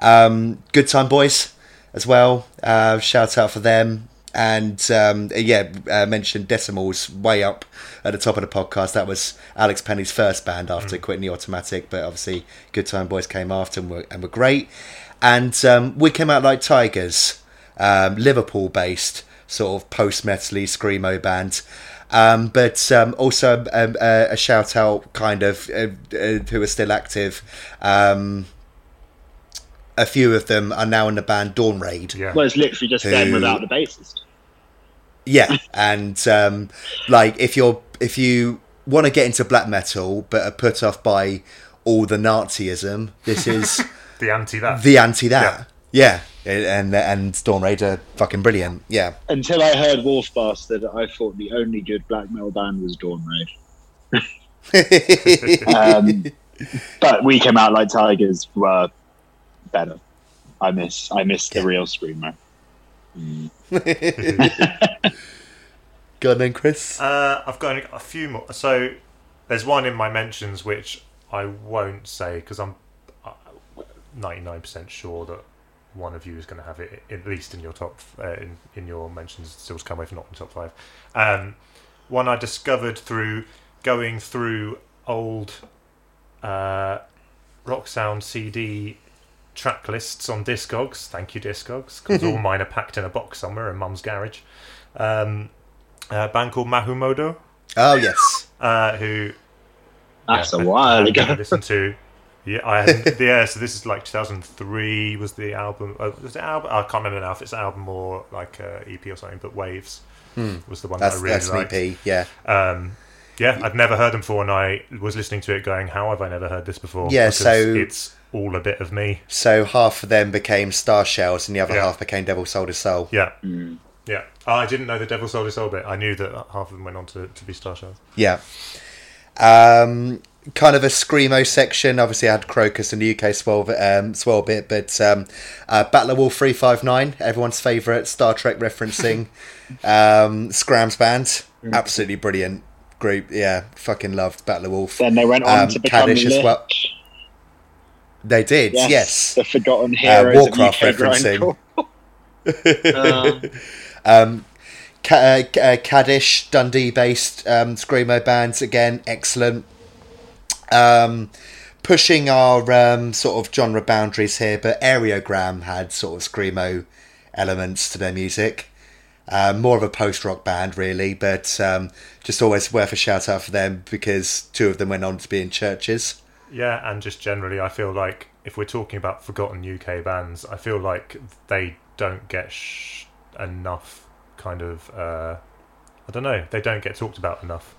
Um, Good Time Boys as well. Uh, shout out for them. And um, yeah, uh, mentioned Decimals way up at the top of the podcast. That was Alex Pennie's first band after quitting the Automatic, but obviously Good Time Boys came after and were, and were great. And um, we came out like Tigers, um, Liverpool based, sort of post metally screamo band. Um, but um, also um, a, a shout out, kind of, uh, uh, who are still active. Um, a few of them are now in the band Dawn Raid. Yeah. well, it's literally just them without the bassist. Yeah, and um, like if you're if you want to get into black metal but are put off by all the Nazism. This is The anti that. the anti that. Yeah. And and Dawn Raid are fucking brilliant. Yeah. Until I heard Wolf Bastard, I thought the only good black metal band was Dawn Raid. Um, but We Came Out Like Tigers were better. I miss I miss the real screamer. Go on then, Chris. Uh, I've got a few more. So there's one in my mentions which I won't say because I'm uh, 99% sure that one of you is going to have it at least in your top uh, in, in your mentions. Still to come away from not in top five. Um, one I discovered through going through old uh, rock sound CD track lists on Discogs. Thank you, Discogs, because all mine are packed in a box somewhere in Mum's garage. Um, a band called Mahumodo, Oh yes. uh, who That's yeah, a I- while I ago. hadn't listened to. Yeah, I hadn't, yeah. So this is like 2003 was the album. Uh, was it album? I can't remember now if it's an album or like a EP or something. But Waves was the one Hmm. That's that I really that's an liked. EP. Yeah. Um, yeah, I'd never heard them before, and I was listening to it, going, "How have I never heard this before?" Yeah, Because so- it's all a bit of me. So half of them became Star Shells, and the other Yeah. half became Devil Sold His Soul. Yeah, yeah. Oh, I didn't know the Devil Sold His Soul bit. I knew that half of them went on to, to be Star Shells. Yeah. Um, kind of a screamo section. Obviously, I had Crocus and the UK swell, um, swell bit, but um, uh, Battle of Wolf three five nine, everyone's favourite Star Trek referencing um, Scrams band, absolutely brilliant group. Yeah, fucking loved Battle of Wolf. Then they went on Um, to become Kaddish as well. They did, Yes, yes. the forgotten heroes Warcraft of UK referencing. grindcore. Um, Um, Ca- uh, Ca- uh, Kaddish, Dundee-based um, screamo bands again, excellent. Um, pushing our um, sort of genre boundaries here, but Aerogramme had sort of screamo elements to their music. Um, more of a post-rock band, really, but um, just always worth a shout out for them because two of them went on to be in Chvrches. Yeah, and just generally, I feel like if we're talking about forgotten UK bands, I feel like they don't get sh- enough kind of. Uh, I don't know. They don't get talked about enough.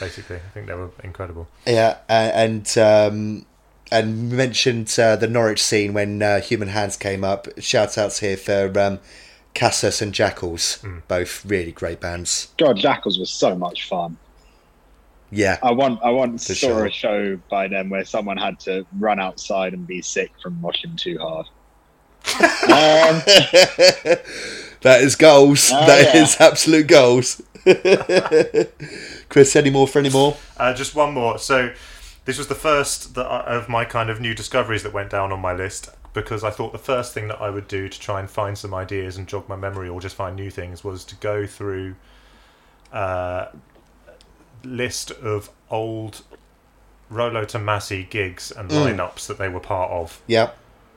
Basically, I think they were incredible. Yeah, and um, and mentioned uh, the Norwich scene when uh, Human Hands came up. Shout outs here for um, Cassus and Jackals, both really great bands. God, Jackals was so much fun. Yeah, I want I once For saw sure. a show by them where someone had to run outside and be sick from watching too hard. um, that is goals. Oh, That is yeah. absolute goals. Chris, any more for any more? Uh, just one more. So, this was the first that I, of my kind of new discoveries that went down on my list because I thought the first thing that I would do to try and find some ideas and jog my memory or just find new things was to go through uh, list of old Rolo Tomasi gigs and lineups that they were part of Yeah,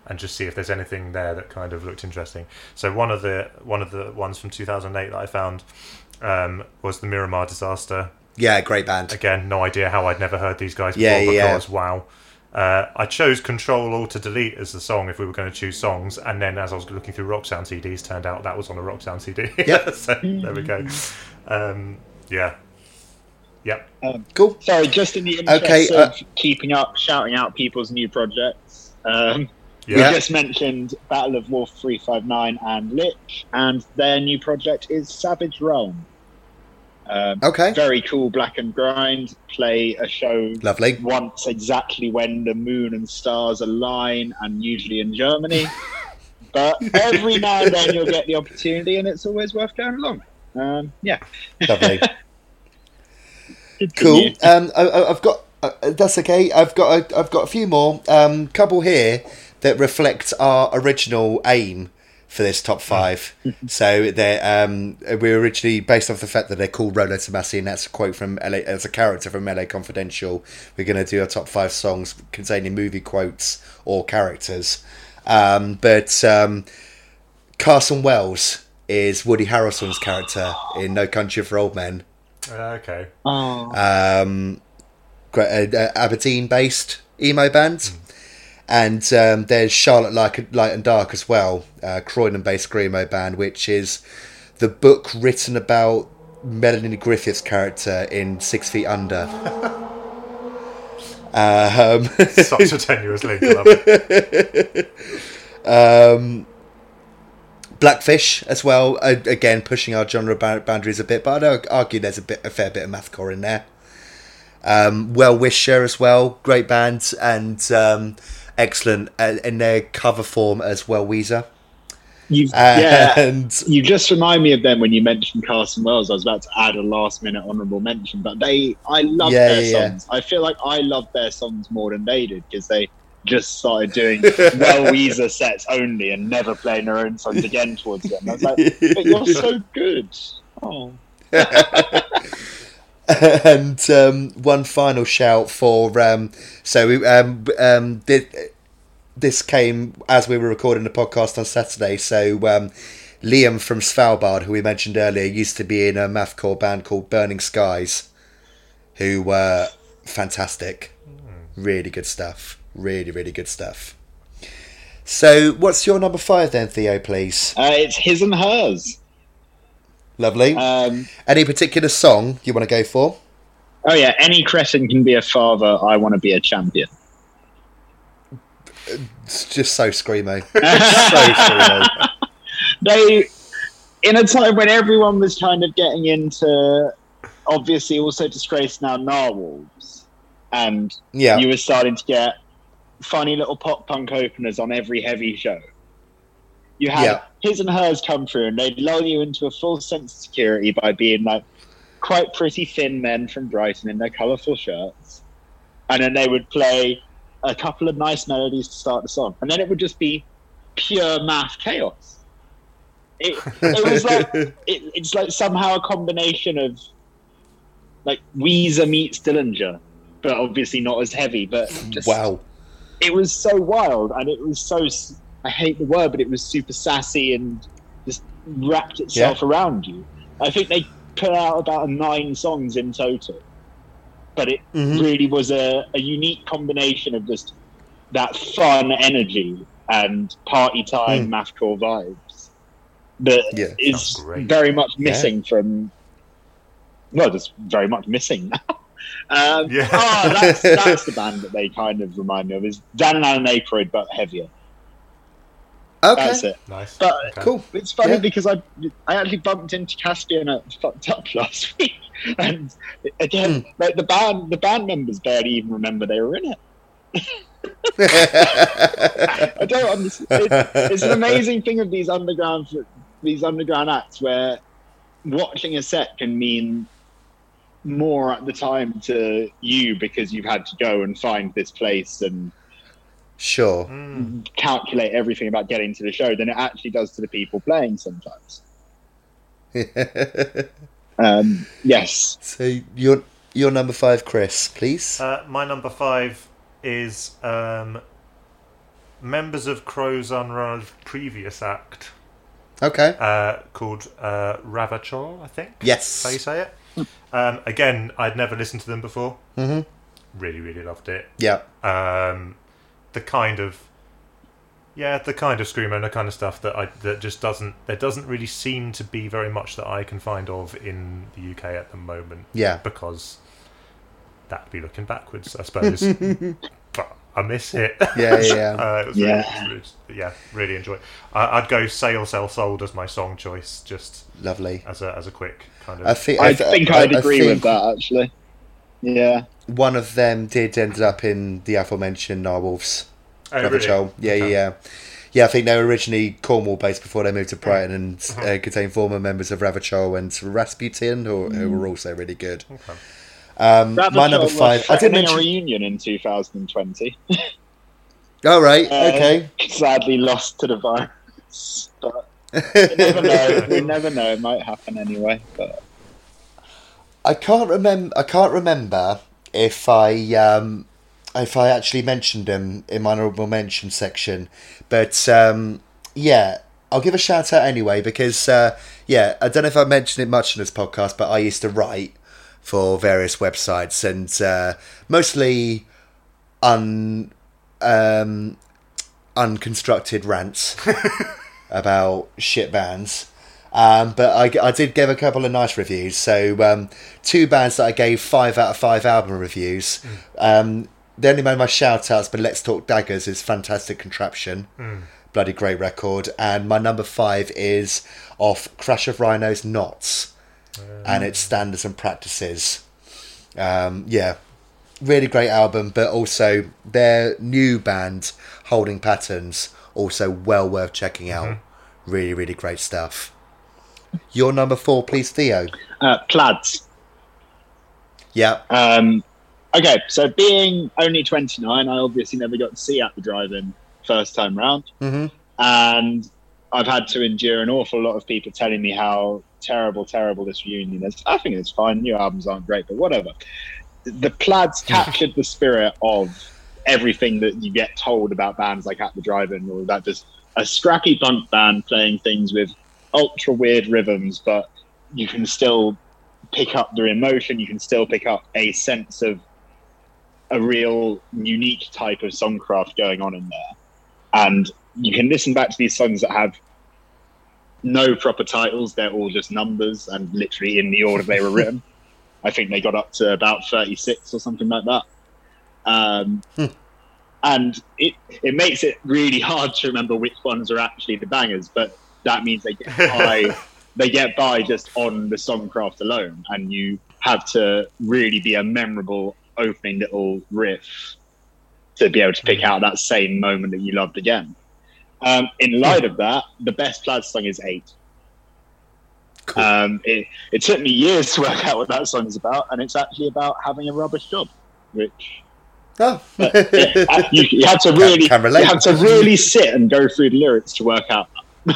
and just see if there's anything there that kind of looked interesting. So one of the one of the ones from 2008 that I found um, was the Miramar disaster. yeah, great band. Again, no idea how I'd never heard these guys before Yeah, yeah, yeah. because wow. Uh, I chose Control All to Delete as the song if we were going to choose songs, and then as I was looking through Rock Sound CDs, turned out that was on a Rock Sound CD. Yep. so there we go. Um, yeah. Yep. Cool. sorry, just in the interest Okay, of uh, keeping up, shouting out people's new projects. Um, Yeah. Yeah. We just mentioned Battle of Wolf 359 and Lich, and their new project is Savage Realm. Um, Okay, Very cool black and grind. Play a show lovely. once exactly when the moon and stars align, and usually in Germany. but every now and then you'll get the opportunity, and it's always worth going along. Um, yeah, Lovely. Continue. Cool. Um, I, I've got. Uh, that's okay. I've got. A, I've got a few more. Um, couple here that reflect our original aim for this top five. so they're um, we're originally based off the fact that they're called Rolo Tomasi, and that's a quote from LA as a character from LA Confidential. We're going to do a top five songs containing movie quotes or characters. Um, but um, Carson Wells is Woody Harrelson's character in No Country for Old Men Uh, okay. Oh, um, gra- uh, uh, Aberdeen based emo band. And um, there's Charlotte Light, Light and Dark as well, uh, Croydon based Screamo band, which is the book written about Melanie Griffith's character in Six Feet Under. Um, Such a tenuous link. I love it. um, Blackfish as well. Uh, again, pushing our genre boundaries a bit, but I'd argue there's a bit, a fair bit of mathcore in there. Um, well Wisher as well, great band and um, excellent uh, in their cover form as well. Weezer. You've, yeah, And you just remind me of them when you mentioned Carson Wells. I was about to add a last minute honourable mention, but they, I love Yeah, their yeah, yeah. songs. I feel like I love their songs more than they did because they just started doing well Weezer sets only and never playing their own songs again towards them. I was like, but you're so good. Oh, and um, one final shout for um, so we um, um, did, this came as we were recording the podcast on Saturday. So um, Liam from Svalbard, who we mentioned earlier, used to be in a mathcore band called Burning Skies, who were fantastic, really good stuff, really really good stuff. So, what's your number five then, Theo? Please, uh, it's his and hers. lovely. Um, Any particular song you want to go for? oh yeah, any Crescent can be a father. I want to be a champion. It's just so screamo. so screamo. they in a time when everyone was kind of getting into obviously also disgraced now narwhals and Yeah. you were starting to get funny little pop punk openers on every heavy show you had Yeah. his and hers come through and they'd lull you into a full sense of security by being like quite pretty thin men from brighton in their colourful shirts and then they would play a couple of nice melodies to start the song and then it would just be pure math chaos it, it was like it, it's like somehow a combination of like Weezer meets Dillinger, but obviously not as heavy. But just, wow. It was so wild, and it was so I hate the word, but it was super sassy and just wrapped itself around you. I think they put out about nine songs in total, but it Mhm. really was a, a unique combination of just that fun energy and party time Hmm. mathcore vibes that Yeah, is very much missing from well just very much missing now um, Yeah. oh that's, that's the band that they kind of remind me of is Dan and Alan Aykroyd but heavier Okay. that's it Nice. But- Okay. Cool. it's funny Yeah. because I I actually bumped into Caspian at Fucked Up last week, and again, Hmm. like the band, the band members barely even remember they were in it. I don't understand. It's, it's an amazing thing of these underground these underground acts where watching a set can mean more at the time to you because you've had to go and find this place and sure. Calculate everything about getting to the show than it actually does to the people playing sometimes. Um, yes. so your your number five, Chris, please. Uh, my number five is um, members of Crows-An-Wra's previous act okay. uh, called uh, Ravachol, I think. Yes. How you say it? Um, again, I'd never listened to them before. Mhm. Really, really loved it. Yeah. Um, the kind of yeah, the kind of screamo and the kind of stuff that I that just doesn't there doesn't really seem to be very much that I can find of in the UK at the moment. Yeah. because that'd be looking backwards, I suppose. but I miss it. Yeah, yeah, yeah. uh, it was Yeah. Really, it was- yeah, really enjoy. it. I I'd go "Sail, Sell, Sold" as my song choice, just Lovely. as a as a quick kind of. I think. I th- think I- I'd I agree think with that actually. Yeah. One of them did end up in the aforementioned Narwhals. Oh, Trevor really? Chol. Yeah, yeah, Okay. yeah. Yeah, I think they were originally Cornwall based before they moved to Brighton and Uh-huh. uh, contained former members of Ravachol and Rasputin, who, who were also really good. Okay. Um, my number five. I did threatening mention. a reunion in 2020. All right. Uh, okay. Sadly lost to the virus. You never know. we never know. It might happen anyway. But I can't remember. I can't remember if I um, if I actually mentioned him in my honorable mention section, but um, yeah, I'll give a shout out anyway because uh, yeah, I don't know if I mentioned it much in this podcast, but I used to write for various websites and uh, mostly un um, unconstructed rants about shit bands. Um, but I, I did give a couple of nice reviews. So um, two bands that I gave five out of five album reviews. Um, the only one of my shout outs, but Let's Talk Daggers is Fantastic Contraption. Hmm. Bloody great record. And my number five is off Crash of Rhinos Knots. And its standards and practices. Um, yeah, really great album, but also their new band, Holding Patterns, also well worth checking out. Really, really great stuff. Your number four, please, Theo. Uh, plaids. Yeah. Um, okay, so being only 29, I obviously never got to see at the drive-in first time round, hmm and I've had to endure an awful lot of people telling me how terrible, terrible this reunion is. I think it's fine. New albums aren't great, but whatever. The Plaids captured the spirit of everything that you get told about bands like At the Drive-In, or that just a scrappy punk band playing things with ultra weird rhythms, but you can still pick up the emotion. You can still pick up a sense of a real unique type of songcraft going on in there, and you can listen back to these songs that have no proper titles. They're all just numbers and literally in the order they were written. I think they got up to about 36 or something like that. Um, And it, it makes it really hard to remember which ones are actually the bangers, but that means they get by, they get by just on the songcraft alone. And you have to really be a memorable opening little riff to be able to pick out that same moment that you loved again. Um, in light of that, the best plaid song is eight. Cool. Um, it, it took me years to work out what that song is about, and it's actually about having a rubbish job, which Oh. you, you had to really, can relate. you had to really sit and go through the lyrics to work out.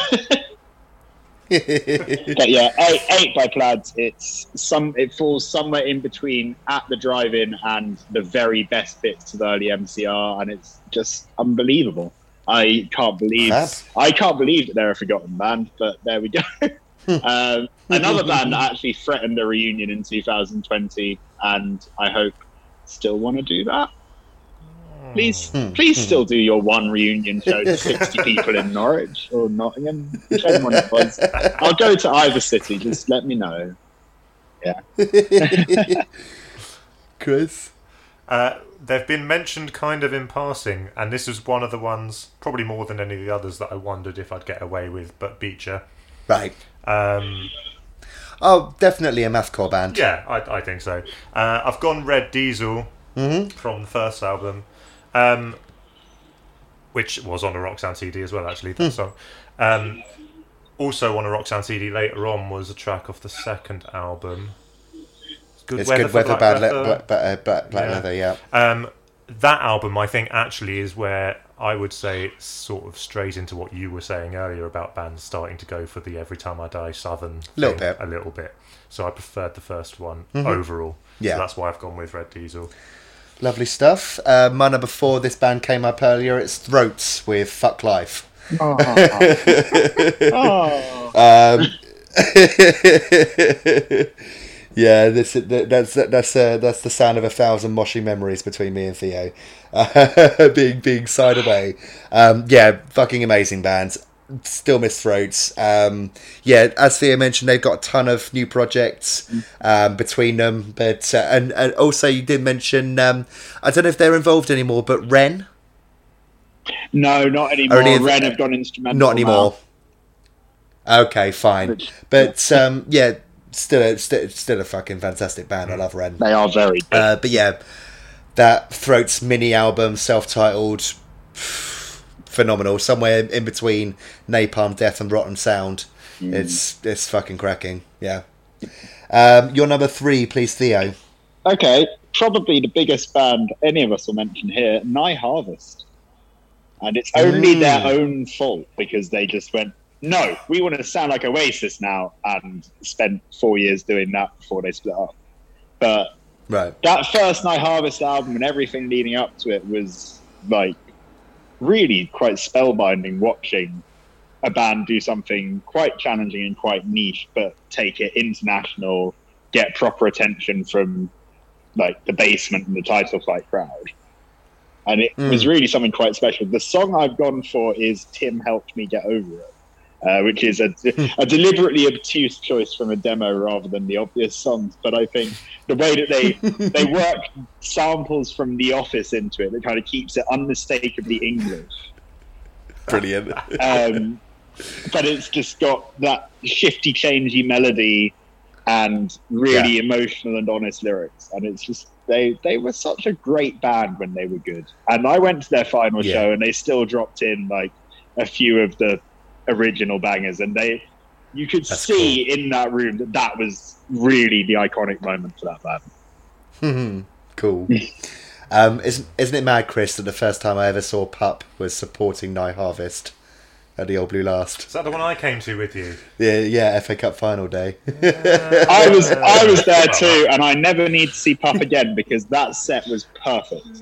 But yeah, eight, eight by Plaids. It's some. It falls somewhere in between at the drive-in and the very best bits of early MCR, and it's just unbelievable. I can't believe. I can't believe that they're a forgotten band, but there we go. um, another band that actually threatened a reunion in 2020, and I hope still want to do that. Please, Hmm. please still do your one reunion show to 60 people in Norwich or Nottingham, whichever one it was. I'll go to either city. Just let me know. Yeah. Chris. Uh, they've been mentioned kind of in passing, and this was one of the ones, probably more than any of the others, that I wondered if I'd get away with. But Beecher, Right. um, Oh, definitely a mathcore band. yeah, I, I think so. Uh, I've gone Red Diesel Mhm. from the first album, um, which was on a Rock Sound CD as well, actually. That song. Um, also on a Rock Sound CD later on was a track off the second album. Good It's good weather, Black bad le- Leather. black, uh, black Yeah. leather. Yeah. Um, that album, I think, actually is where I would say it's sort of straight into what you were saying earlier about bands starting to go for the "Every Time I Die" southern Little thing bit. a little bit. So I preferred the first one Mhm. overall. Yeah. so that's why I've gone with Red Diesel. Lovely stuff. Uh, my number four. This band came up earlier. It's Throats with "Fuck Life." Oh. Um, yeah, this that's that's uh, that's the sound of a thousand moshing memories between me and Theo, uh, being being side away. Um, yeah, fucking amazing band. Still miss throats. Um, yeah, as Theo mentioned, they've got a ton of new projects um, between them. But uh, and, and also you did mention um, I don't know if they're involved anymore, but Ren No, not anymore. Only Ren have gone instrumental. not anymore. Okay, fine. But um, yeah, still, a, still, still a fucking fantastic band. I love Ren. They are very. Uh, but yeah, that Throats mini album, self-titled, phenomenal. Somewhere in between Napalm Death and Rotten Sound. It's it's fucking cracking. Yeah. Um, your number three, please, Theo. Okay, probably the biggest band any of us will mention here, Nai Harvest. And it's only Mm. their own fault because they just went, no, we want to sound like Oasis now, and spent four years doing that before they split up. But Right. that first Nai Harvest album and everything leading up to it was like really quite spellbinding watching a band do something quite challenging and quite niche, but take it international, get proper attention from like the basement and the title fight crowd. And it Mm. was really something quite special. The song I've gone for is Tim Helped Me Get Over It. Uh, which is a, a deliberately obtuse choice from a demo rather than the obvious songs. But I think the way that they they work samples from The Office into it that kind of keeps it unmistakably English. Brilliant. Um, but it's just got that shifty, changey melody and really emotional and honest lyrics, and it's just they they were such a great band when they were good. And I went to their final Yeah. show, and they still dropped in like a few of the original bangers, and they you could That's see in that room that that was really the iconic moment for that band. cool. Um, isn't isn't it mad, Chris, that the first time I ever saw Pup was supporting Nai Harvest at the Old Blue Last? Is that the one I came to with you? Yeah, yeah, FA Cup final day. I was I was there too, and I never need to see Pup again because that set was perfect.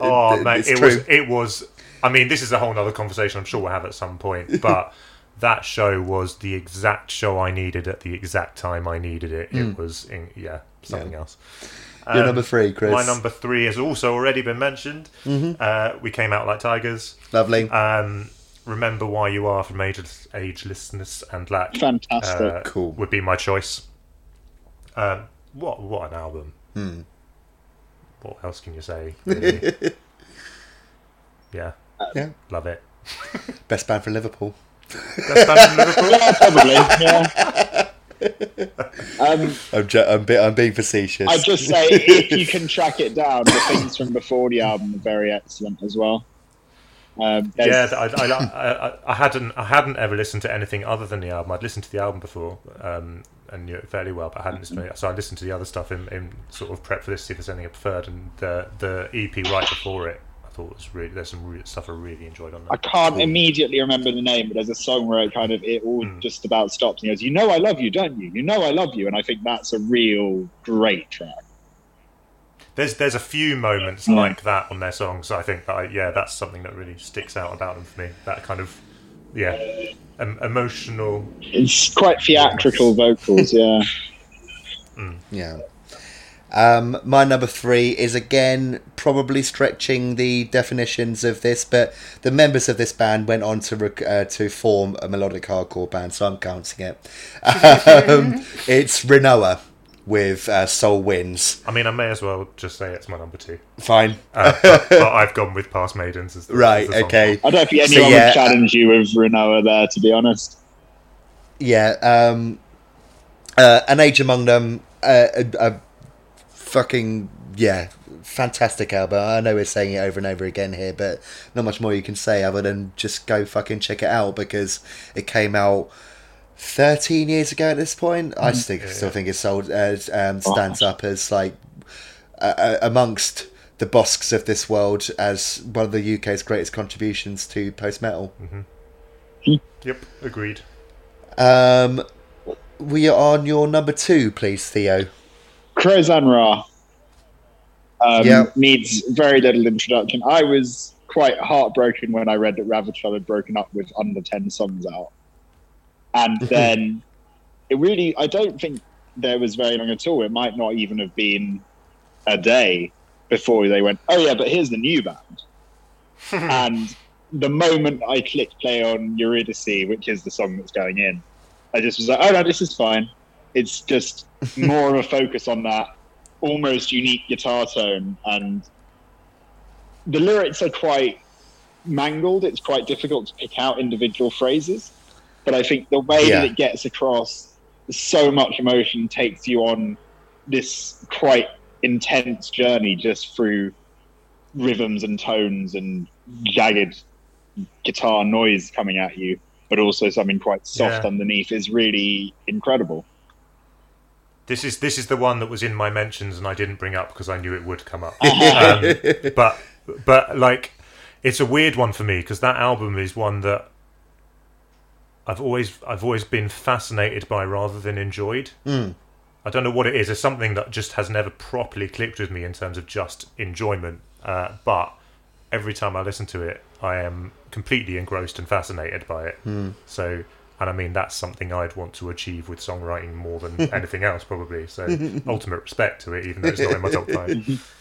Oh, It- mate, it true. was. It was. I mean, this is a whole other conversation. I'm sure we'll have at some point. But that show was the exact show I needed at the exact time I needed it. It was, in, yeah, something Yeah. else. Your Um, number three, Chris. My number three has also already been mentioned. Uh, we came out like tigers. Lovely. Um, remember why you are from ageless, agelessness and lack. Fantastic. Uh, Cool. would be my choice. Um, what what an album! Hmm. What else can you say? really? yeah, yeah. love it. Best band for Liverpool. Best band in Liverpool. yeah, probably. Yeah. Um, I'm, ju- I'm, be- I'm being facetious. I'd just say if you can track it down, the things from before the album are very excellent as well. Um, Yeah, I, I, I, I hadn't I hadn't ever listened to anything other than the album. I'd listened to the album before um, and knew it fairly well, but I hadn't listened to it. So I listened to the other stuff in, in sort of prep for this, see if there's anything I preferred. And the the EP right before it, I thought was really there's some re- stuff I really enjoyed on that. I can't immediately remember the name, but there's a song where it kind of it all Hmm. just about stops and he goes, "You know I love you, don't you? You know I love you," and I think that's a real great track. There's there's a few moments Mm. like that on their songs. I think that I, yeah, that's something that really sticks out about them for me. That kind of yeah, em- emotional. It's quite theatrical vocals, yeah. Yeah. Um, my number three is again probably stretching the definitions of this, but the members of this band went on to rec- uh, to form a melodic hardcore band, so I'm counting it. Um, it's Rinoa with uh, Soul Winds. I mean, I may as well just say it's my number two. Fine, Uh, but, but I've gone with Past Maidens as the, right? as the song. Okay, I don't think So, anyone yeah, would challenge you with Rinoa there, to be honest. yeah. Um, uh, an age among them, uh, a, a fucking yeah, fantastic album. I know we're saying it over and over again here, but not much more you can say other than just go fucking check it out because it came out 13 years ago at this point. I still, still think it sold as um, stands up as like uh, uh, amongst the Bossks of this world as one of the UK's greatest contributions to post metal. Yep, agreed. Um, we are on your number two, please, Theo. Crows-An-Wra um, Yeah. needs very little introduction. I was quite heartbroken when I read that Ravachol had broken up with under 10 songs out. And then it really, I don't think there was very long at all. It might not even have been a day before they went, oh, yeah, but here's the new band. and the moment I clicked play on Eurydice, which is the song that's going in, I just was like, oh, no, this is fine. It's just more of a focus on that almost unique guitar tone and the lyrics are quite mangled it's quite difficult to pick out individual phrases but i think the way Yeah. that it gets across so much emotion takes you on this quite intense journey just through rhythms and tones and jagged guitar noise coming at you but also something quite soft Yeah. underneath is really incredible This is this is the one that was in my mentions and I didn't bring up because I knew it would come up. um, but but like it's a weird one for me because that album is one that I've always I've always been fascinated by rather than enjoyed. I don't know what it is. It's something that just has never properly clicked with me in terms of just enjoyment. Uh, but every time I listen to it, I am completely engrossed and fascinated by it. So, and I mean that's something I'd want to achieve with songwriting more than anything else, probably. So, ultimate respect to it, even though it's not in my top five.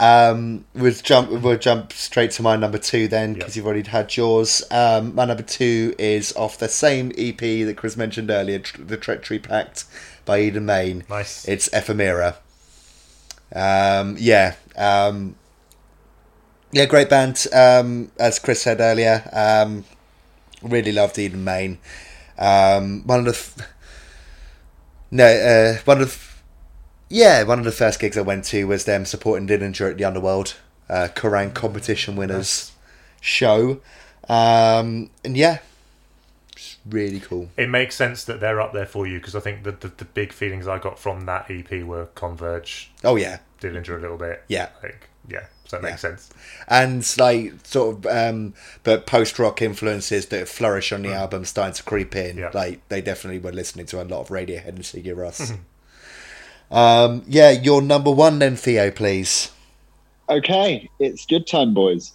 Um, we'll jump. We'll jump straight to my number two then, because Yep. you've already had yours. Um, my number two is off the same EP that Chris mentioned earlier, "The Treachery Pact" by Eden Maine. Nice. It's Ephemera. Um, yeah. Um, yeah, great band. Um, as Chris said earlier, um, really loved Eden Maine. Um, one of the no, uh, one of yeah, one of the first gigs I went to was them supporting Dillinger at the Underworld uh, Kerrang competition winners show, um, and yeah, it's really cool. It makes sense that they're up there for you because I think the, the the big feelings I got from that EP were Converge, Oh yeah, Dillinger a little bit. Yeah. Like yeah, so that makes sense. and like sort of um but post rock influences that flourish on the album starting to creep in Mm. Yeah. like they definitely were listening to a lot of radiohead and sigur Rós. um yeah your number one then theo please Okay, it's good time, boys.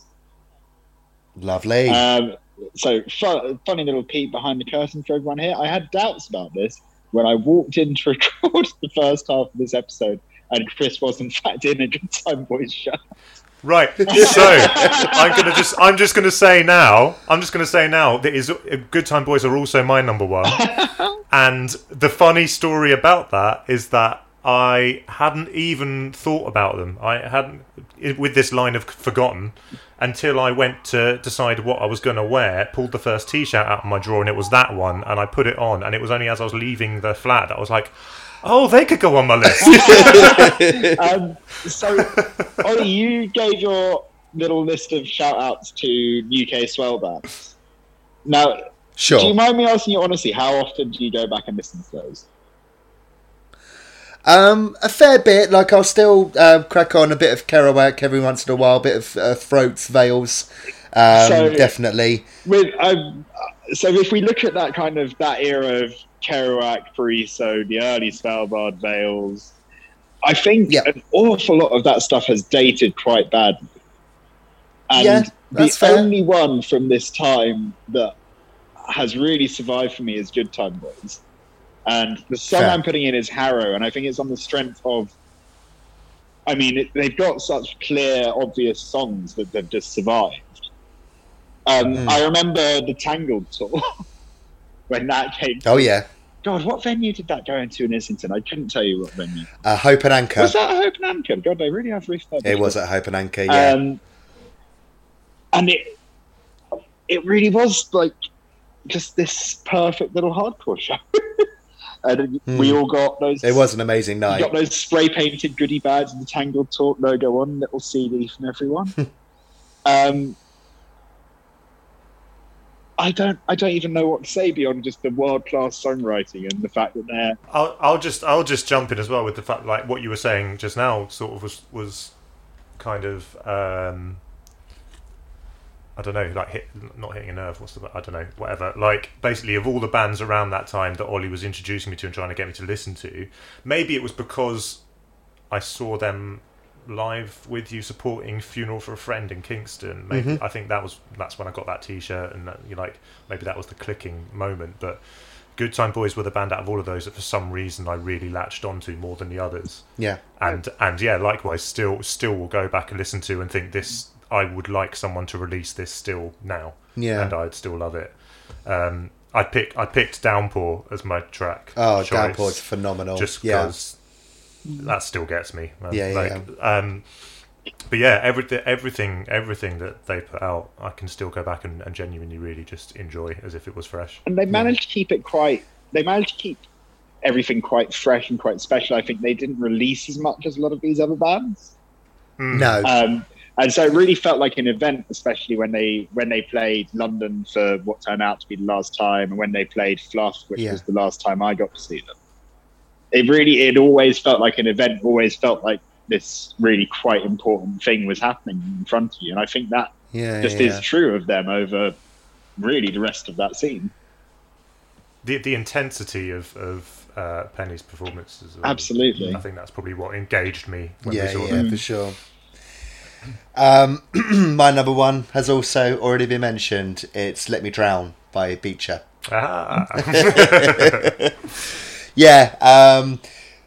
lovely Um, so, fu- funny little peek behind the curtain for everyone here. I had doubts about this when I walked in to record the first half of this episode, and Chris was in fact in a Good Time Boys show. Right. So I'm gonna just I'm just gonna say now I'm just gonna say now that is uh, Good Time Boys are also my number one. and the funny story about that is that I hadn't even thought about them. I hadn't with this line of forgotten until I went to decide what I was going to wear. Pulled the first T-shirt out of my drawer and it was that one, and I put it on. And it was only as I was leaving the flat that I was like, "Oh, they could go on my list." Um, so, Ollie, you gave your little list of shout outs to UK swell bands. Now, sure do you mind me asking you honestly, how often do you go back and listen to those? um a fair bit like i'll still uh, crack on a bit of kerouac every once in a while a bit of uh, throats Vales um So- definitely with um, so if we look at that kind of that era of Kerouac, Pariso, the early Svalbard Vales, I think Yeah. an awful lot of that stuff has dated quite badly. And Yeah, the fair. only one from this time that has really survived for me is Good Time Boys. And the song Fair. I'm putting in is Harrow, and I think it's on the strength of. I mean, it, they've got such clear, obvious songs that they've just survived. Um, Mm. I remember the Tangled tour when that came. oh yeah God, what venue did that go into in Islington? I couldn't tell you what venue. uh, hope and anchor Was that at Hope and Anchor? God, they really have refurbished it was at hope and anchor yeah um, and it it really was like just this perfect little hardcore show. and we Hmm. all got those. it was an amazing night got those spray painted goodie bags with the Tangled Talk logo on, little CD from everyone. um, I don't, I don't even know what to say beyond just the world class songwriting and the fact that they're I'll, I'll just I'll just jump in as well with the fact like what you were saying just now sort of was was kind of um, I don't know like hit not hitting a nerve what's the I don't know whatever. Like basically of all the bands around that time that Ollie was introducing me to and trying to get me to listen to maybe it was because I saw them live with you supporting Funeral for a Friend in Kingston maybe I think that was that's when I got that t-shirt and that, you like maybe that was the clicking moment but Good Time Boys were the band out of all of those that for some reason I really latched onto more than the others. yeah And and yeah, likewise, still still will go back and listen to and think this. I would like someone to release this still now, Yeah. and I'd still love it. Um, I pick I picked Downpour as my track. Oh, choice, Downpour's phenomenal. just yeah. Because that still gets me. man. Yeah, yeah, like, Um, but yeah, everything, everything, everything that they put out, I can still go back and, and genuinely really just enjoy as if it was fresh. and they managed to keep it quite. They managed to keep everything quite fresh and quite special. I think they didn't release as much as a lot of these other bands. no. Um, and so it really felt like an event, especially when they when they played London for what turned out to be the last time, and when they played Fluff, which Yeah. was the last time I got to see them. It really, it always felt like an event. Always felt like this really quite important thing was happening in front of you, and I think that yeah, just yeah. is true of them over really the rest of that scene. the the intensity of of uh, Pennie's performances. um, Absolutely. I think that's probably what engaged me when yeah, we saw yeah, them. for sure. Um, my number one has also already been mentioned. It's "Let Me Drown" by Beecher. Ah, Yeah, um,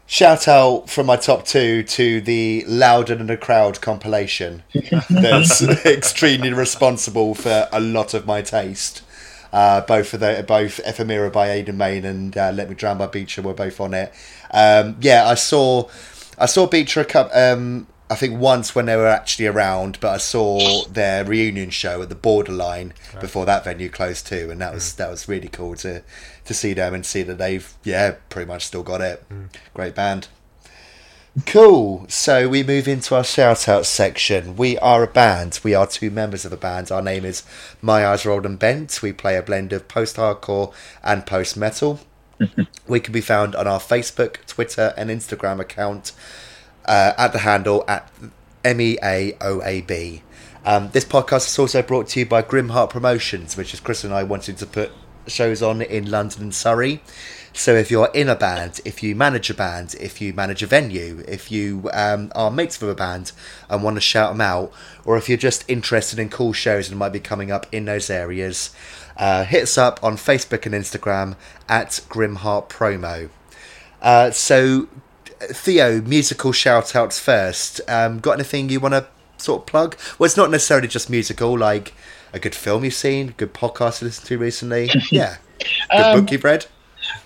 Shout out from my top two to the Louder Than a Crowd compilation. That's extremely responsible for a lot of my taste. Uh, both of the both Ephemera by Eden Maine and uh, Let Me Drown by Beecher were both on it. Um, yeah, I saw I saw Beecher a couple. Um, I think once when they were actually around, but I saw their reunion show at the Borderline before that venue closed too, and that was that was really cool to to see them and see that they've yeah pretty much still got it. Great band. Cool. So we move into our shout out section. We are a band. We are two members of a band. Our name is My Eyes Rolled and Bent. We play a blend of post hardcore and post metal. we can be found on our Facebook, Twitter, and Instagram account uh, at the handle at MEAOAB. Um, this podcast is also brought to you by Grimheart Promotions, which is Chris and I wanted to put shows on in London and Surrey. So if you're in a band, if you manage a band, if you manage a venue, if you um, are mates with a band and want to shout them out, or if you're just interested in cool shows and might be coming up in those areas, uh, hit us up on Facebook and Instagram at Grimheart Promo. Uh, so, Theo, musical shout outs first. Um, got anything you want to sort of plug? Well, it's not necessarily just musical, like a good film you've seen, good podcast you listened to recently. Yeah. Good Um, book you've read.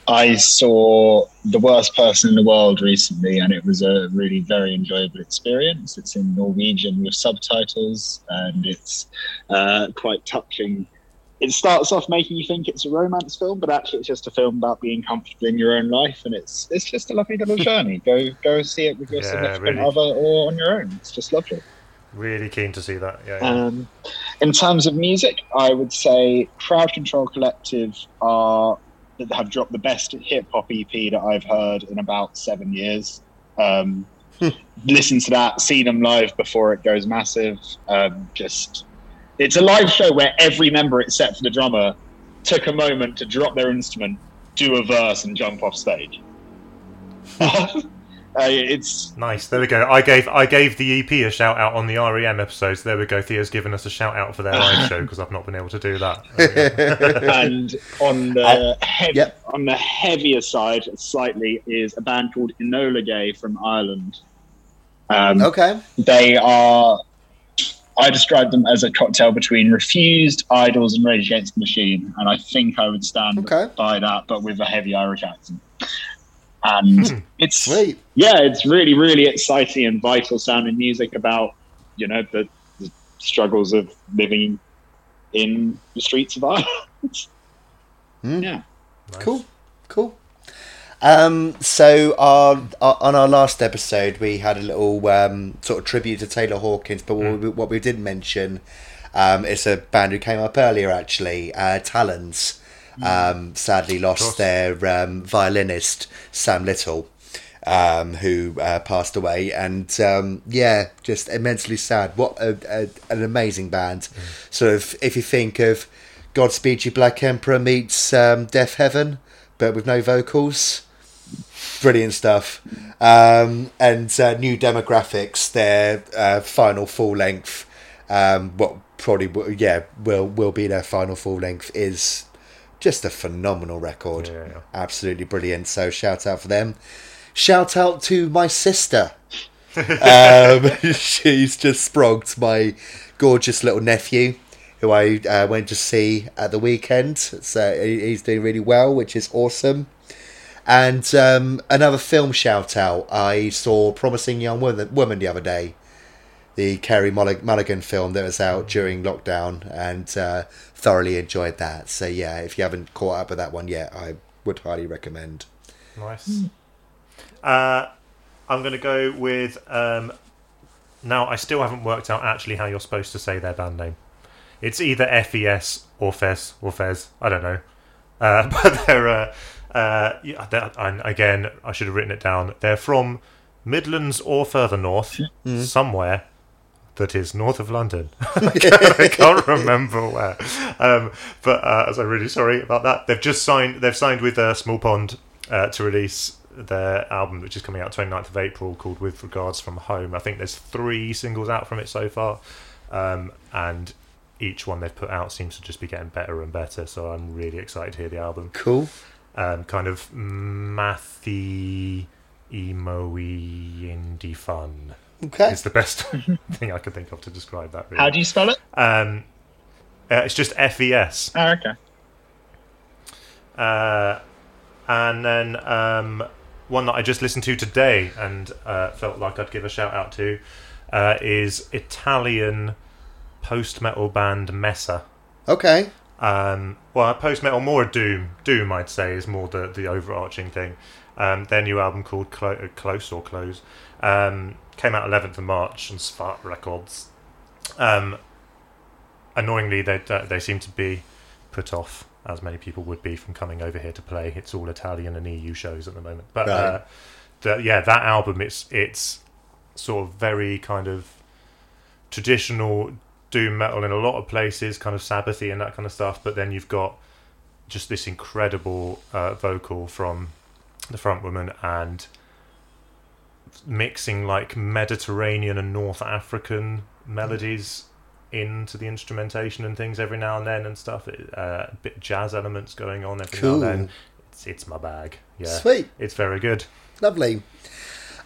I saw The Worst Person in the World recently, and it was a really very enjoyable experience. It's in Norwegian with subtitles, and it's uh, quite touching. It starts off making you think it's a romance film, but actually it's just a film about being comfortable in your own life, and it's it's just a lovely little journey. Go go see it with your Yeah, significant really. other or on your own. It's just lovely. Really keen to see that. Yeah. yeah. Um, in terms of music, I would say Crowd Control Collective are that have dropped the best hip hop EP that I've heard in about seven years. Um, listen to that, see them live before it goes massive. Um, just it's a live show where every member except for the drummer took a moment to drop their instrument, do a verse, and jump off stage. uh, it's Nice. There we go. I gave I gave the EP a shout out on the REM episodes. There we go. Theo's given us a shout out for their live show because I've not been able to do that. There we go. and on the Uh, heav- yep. on the heavier side, slightly, is a band called Enola Gay from Ireland. Um, Okay. They are. I describe them as a cocktail between Refused, IDLES, and Rage Against the Machine, and I think I would stand Okay. by that, but with a heavy Irish accent. And it's Sweet. yeah, it's really, really exciting and vital sounding music about, you know, the, the struggles of living in the streets of Ireland. Hmm. Yeah. Nice. Cool, cool. Um, so our, our on our last episode, we had a little um, sort of tribute to Taylor Hawkins, but what, we, what we didn't mention um, is a band who came up earlier, actually, uh, Talons. Um, sadly, lost their um, violinist Sam Little, um, who uh, passed away, and um, yeah, just immensely sad. What a, a, an amazing band! Sort of, if you think of Godspeed You Black Emperor meets um, Deafheaven, but with no vocals. Brilliant stuff. Um, and uh, New Topographics. Their uh, final full length, um, what probably yeah will will be their final full length is just a phenomenal record. Yeah. Absolutely brilliant. So shout out for them. Shout out to my sister. um, she's just sprogged my gorgeous little nephew, who I uh, went to see at the weekend. So he's doing really well, which is awesome. And um, another film shout out. I saw Promising Young Woman, Woman the other day, the Carey Mulligan film that was out during lockdown, and uh, thoroughly enjoyed that. So yeah, if you haven't caught up with that one yet, I would highly recommend. Nice. Uh, I'm going to go with. Um, now, I still haven't worked out actually how you're supposed to say their band name. It's either FES or Fez or Fez. I don't know. Uh, but they're. Uh, uh, yeah, they're- and again, I should have written it down. They're from Midlands or further north, somewhere that is north of London. I can't remember where. Um, but uh, so I'm really sorry about that. They've just signed. They've signed with uh, Small Pond uh, to release their album, which is coming out 29th of April, called "With Regards from Home." I think there's three singles out from it so far, um, and each one they've put out seems to just be getting better and better. So I'm really excited to hear the album Cool. um, kind of mathy emo-y indie fun. Okay. It's the best thing I could think of to describe that. Really. How do you spell it? Um, uh, it's just FES. Oh, okay. Uh, and then um, one that I just listened to today and uh, felt like I'd give a shout out to uh, is Italian post metal band Messa. Okay. Um, well, post metal, more Doom. Doom, I'd say, is more the, the overarching thing. Um, their new album called Clo- uh, Close or Close um, came out 11th of March on Svart Records. Um, annoyingly, they uh, they seem to be put off, as many people would be, from coming over here to play. It's all Italian and EU shows at the moment. But uh, the, yeah, that album, it's it's sort of very kind of traditional doom metal in a lot of places, kind of Sabbathy and that kind of stuff. But then you've got just this incredible uh, vocal from the front woman and mixing like Mediterranean and North African melodies into the instrumentation and things every now and then and stuff. It, uh, a bit jazz elements going on every Cool. now and then. It's, it's my bag. Yeah, Sweet. It's very good. Lovely.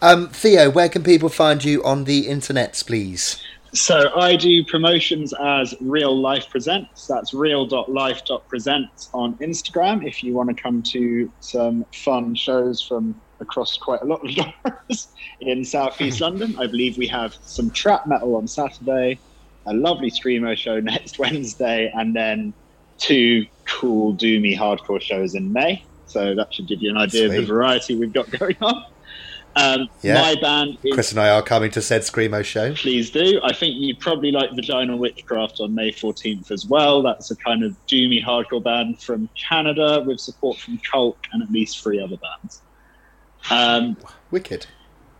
Um, Theo, where can people find you on the internet, please? So I do promotions as Real Life Presents. That's real.life.presents on Instagram. If you want to come to some fun shows from across quite a lot of genres in Southeast London, I believe we have some trap metal on Saturday, a lovely screamo show next Wednesday, and then two cool doomy hardcore shows in May. So that should give you an idea of the variety we've got going on. Um, Yeah. My band is Chris and I are coming to said Screamo show. please do. I think you probably like Vaginal Witchcraft on May 14th as well. That's a kind of doomy hardcore band from Canada with support from Cult and at least three other bands. Um, Wicked.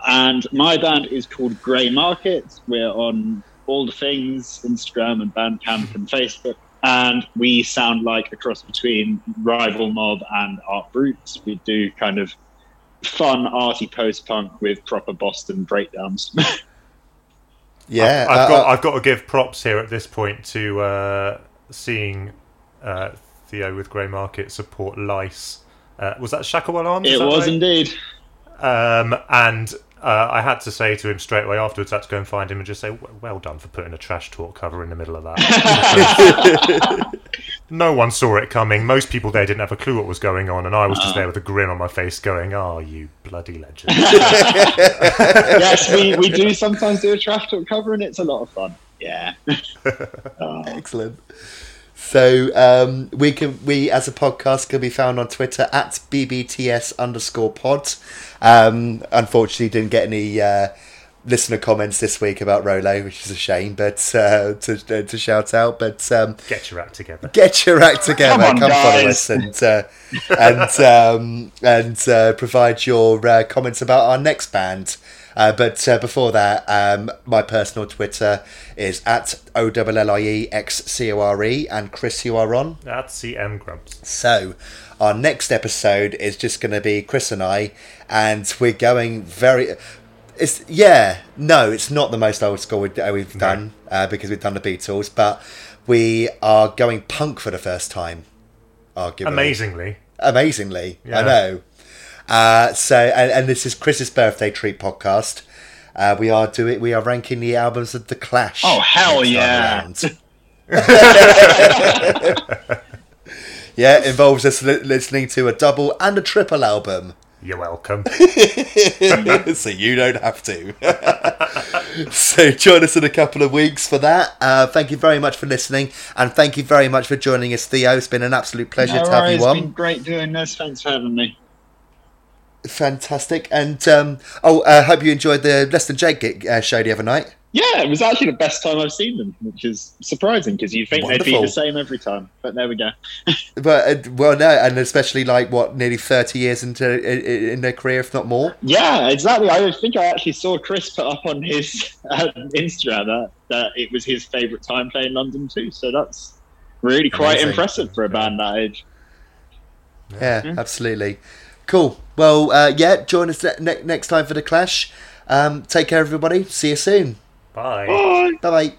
and my band is called Grey Market. We're on all the things Instagram and Bandcamp and Facebook. And we sound like a cross between Rival Mob and Art Brutes. We do kind of fun, arty post punk with proper Boston breakdowns. Yeah. I've, I've uh, got uh, I've got to give props here at this point to uh, seeing uh, Theo with Grey Market support Lice. Uh, was that Shakawalan? it was indeed. Um, and uh, I had to say to him straight away afterwards, I had to go and find him and just say, "Well done for putting a trash talk cover in the middle of that." no one saw it coming. Most people there didn't have a clue what was going on, and I was just there with a grin on my face, going, "Oh, you bloody legend!" yes, we, we do sometimes do a trash talk cover, and it's a lot of fun. Yeah. Oh, Excellent. So um, we can we as a podcast can be found on Twitter at bbts underscore pod. Um, unfortunately, didn't get any uh, listener comments this week about Rolo, which is a shame. But uh, to to shout out, but um, Get your act together. get your act together. Come Come, on, follow guys. us and uh, and um, and uh, provide your uh, comments about our next band. Uh, but uh, before that, um, my personal Twitter is at O L L I E X C O R E, and Chris, you are on. That's CM Grumps. So, our next episode is just going to be Chris and I, and we're going very. It's yeah, no, it's not the most old school we- uh, we've done uh, because we've done the Beatles, but we are going punk for the first time. Arguably, Amazingly, amazingly, I know. Uh, so, and, and this is Chris's birthday treat podcast. Uh, we are doing, we are ranking the albums of the Clash. Oh, hell yeah. yeah, it involves us li- listening to a double and a triple album. you're welcome. so you don't have to. so join us in a couple of weeks for that. Uh, thank you very much for listening, and thank you very much for joining us, Theo. It's been an absolute pleasure No to have worries, you It's on. been great doing this. Thanks for having me. Fantastic. And um, oh, I hope you enjoyed the Less Than Jake gig, uh, show the other night. Yeah, it was actually the best time I've seen them, which is surprising because you'd think they'd be the same every time. But there we go. But uh, well, no, and especially like what nearly thirty years into in, in their career, if not more. Yeah, exactly. I think I actually saw Chris put up on his uh, Instagram that, that it was his favourite time playing London too. So that's really quite Amazing. impressive for a band that age. Yeah, absolutely. Cool. Well, uh, yeah, join us ne- next time for the Clash. Um, take care, everybody. See you soon. Bye. Bye. Bye bye.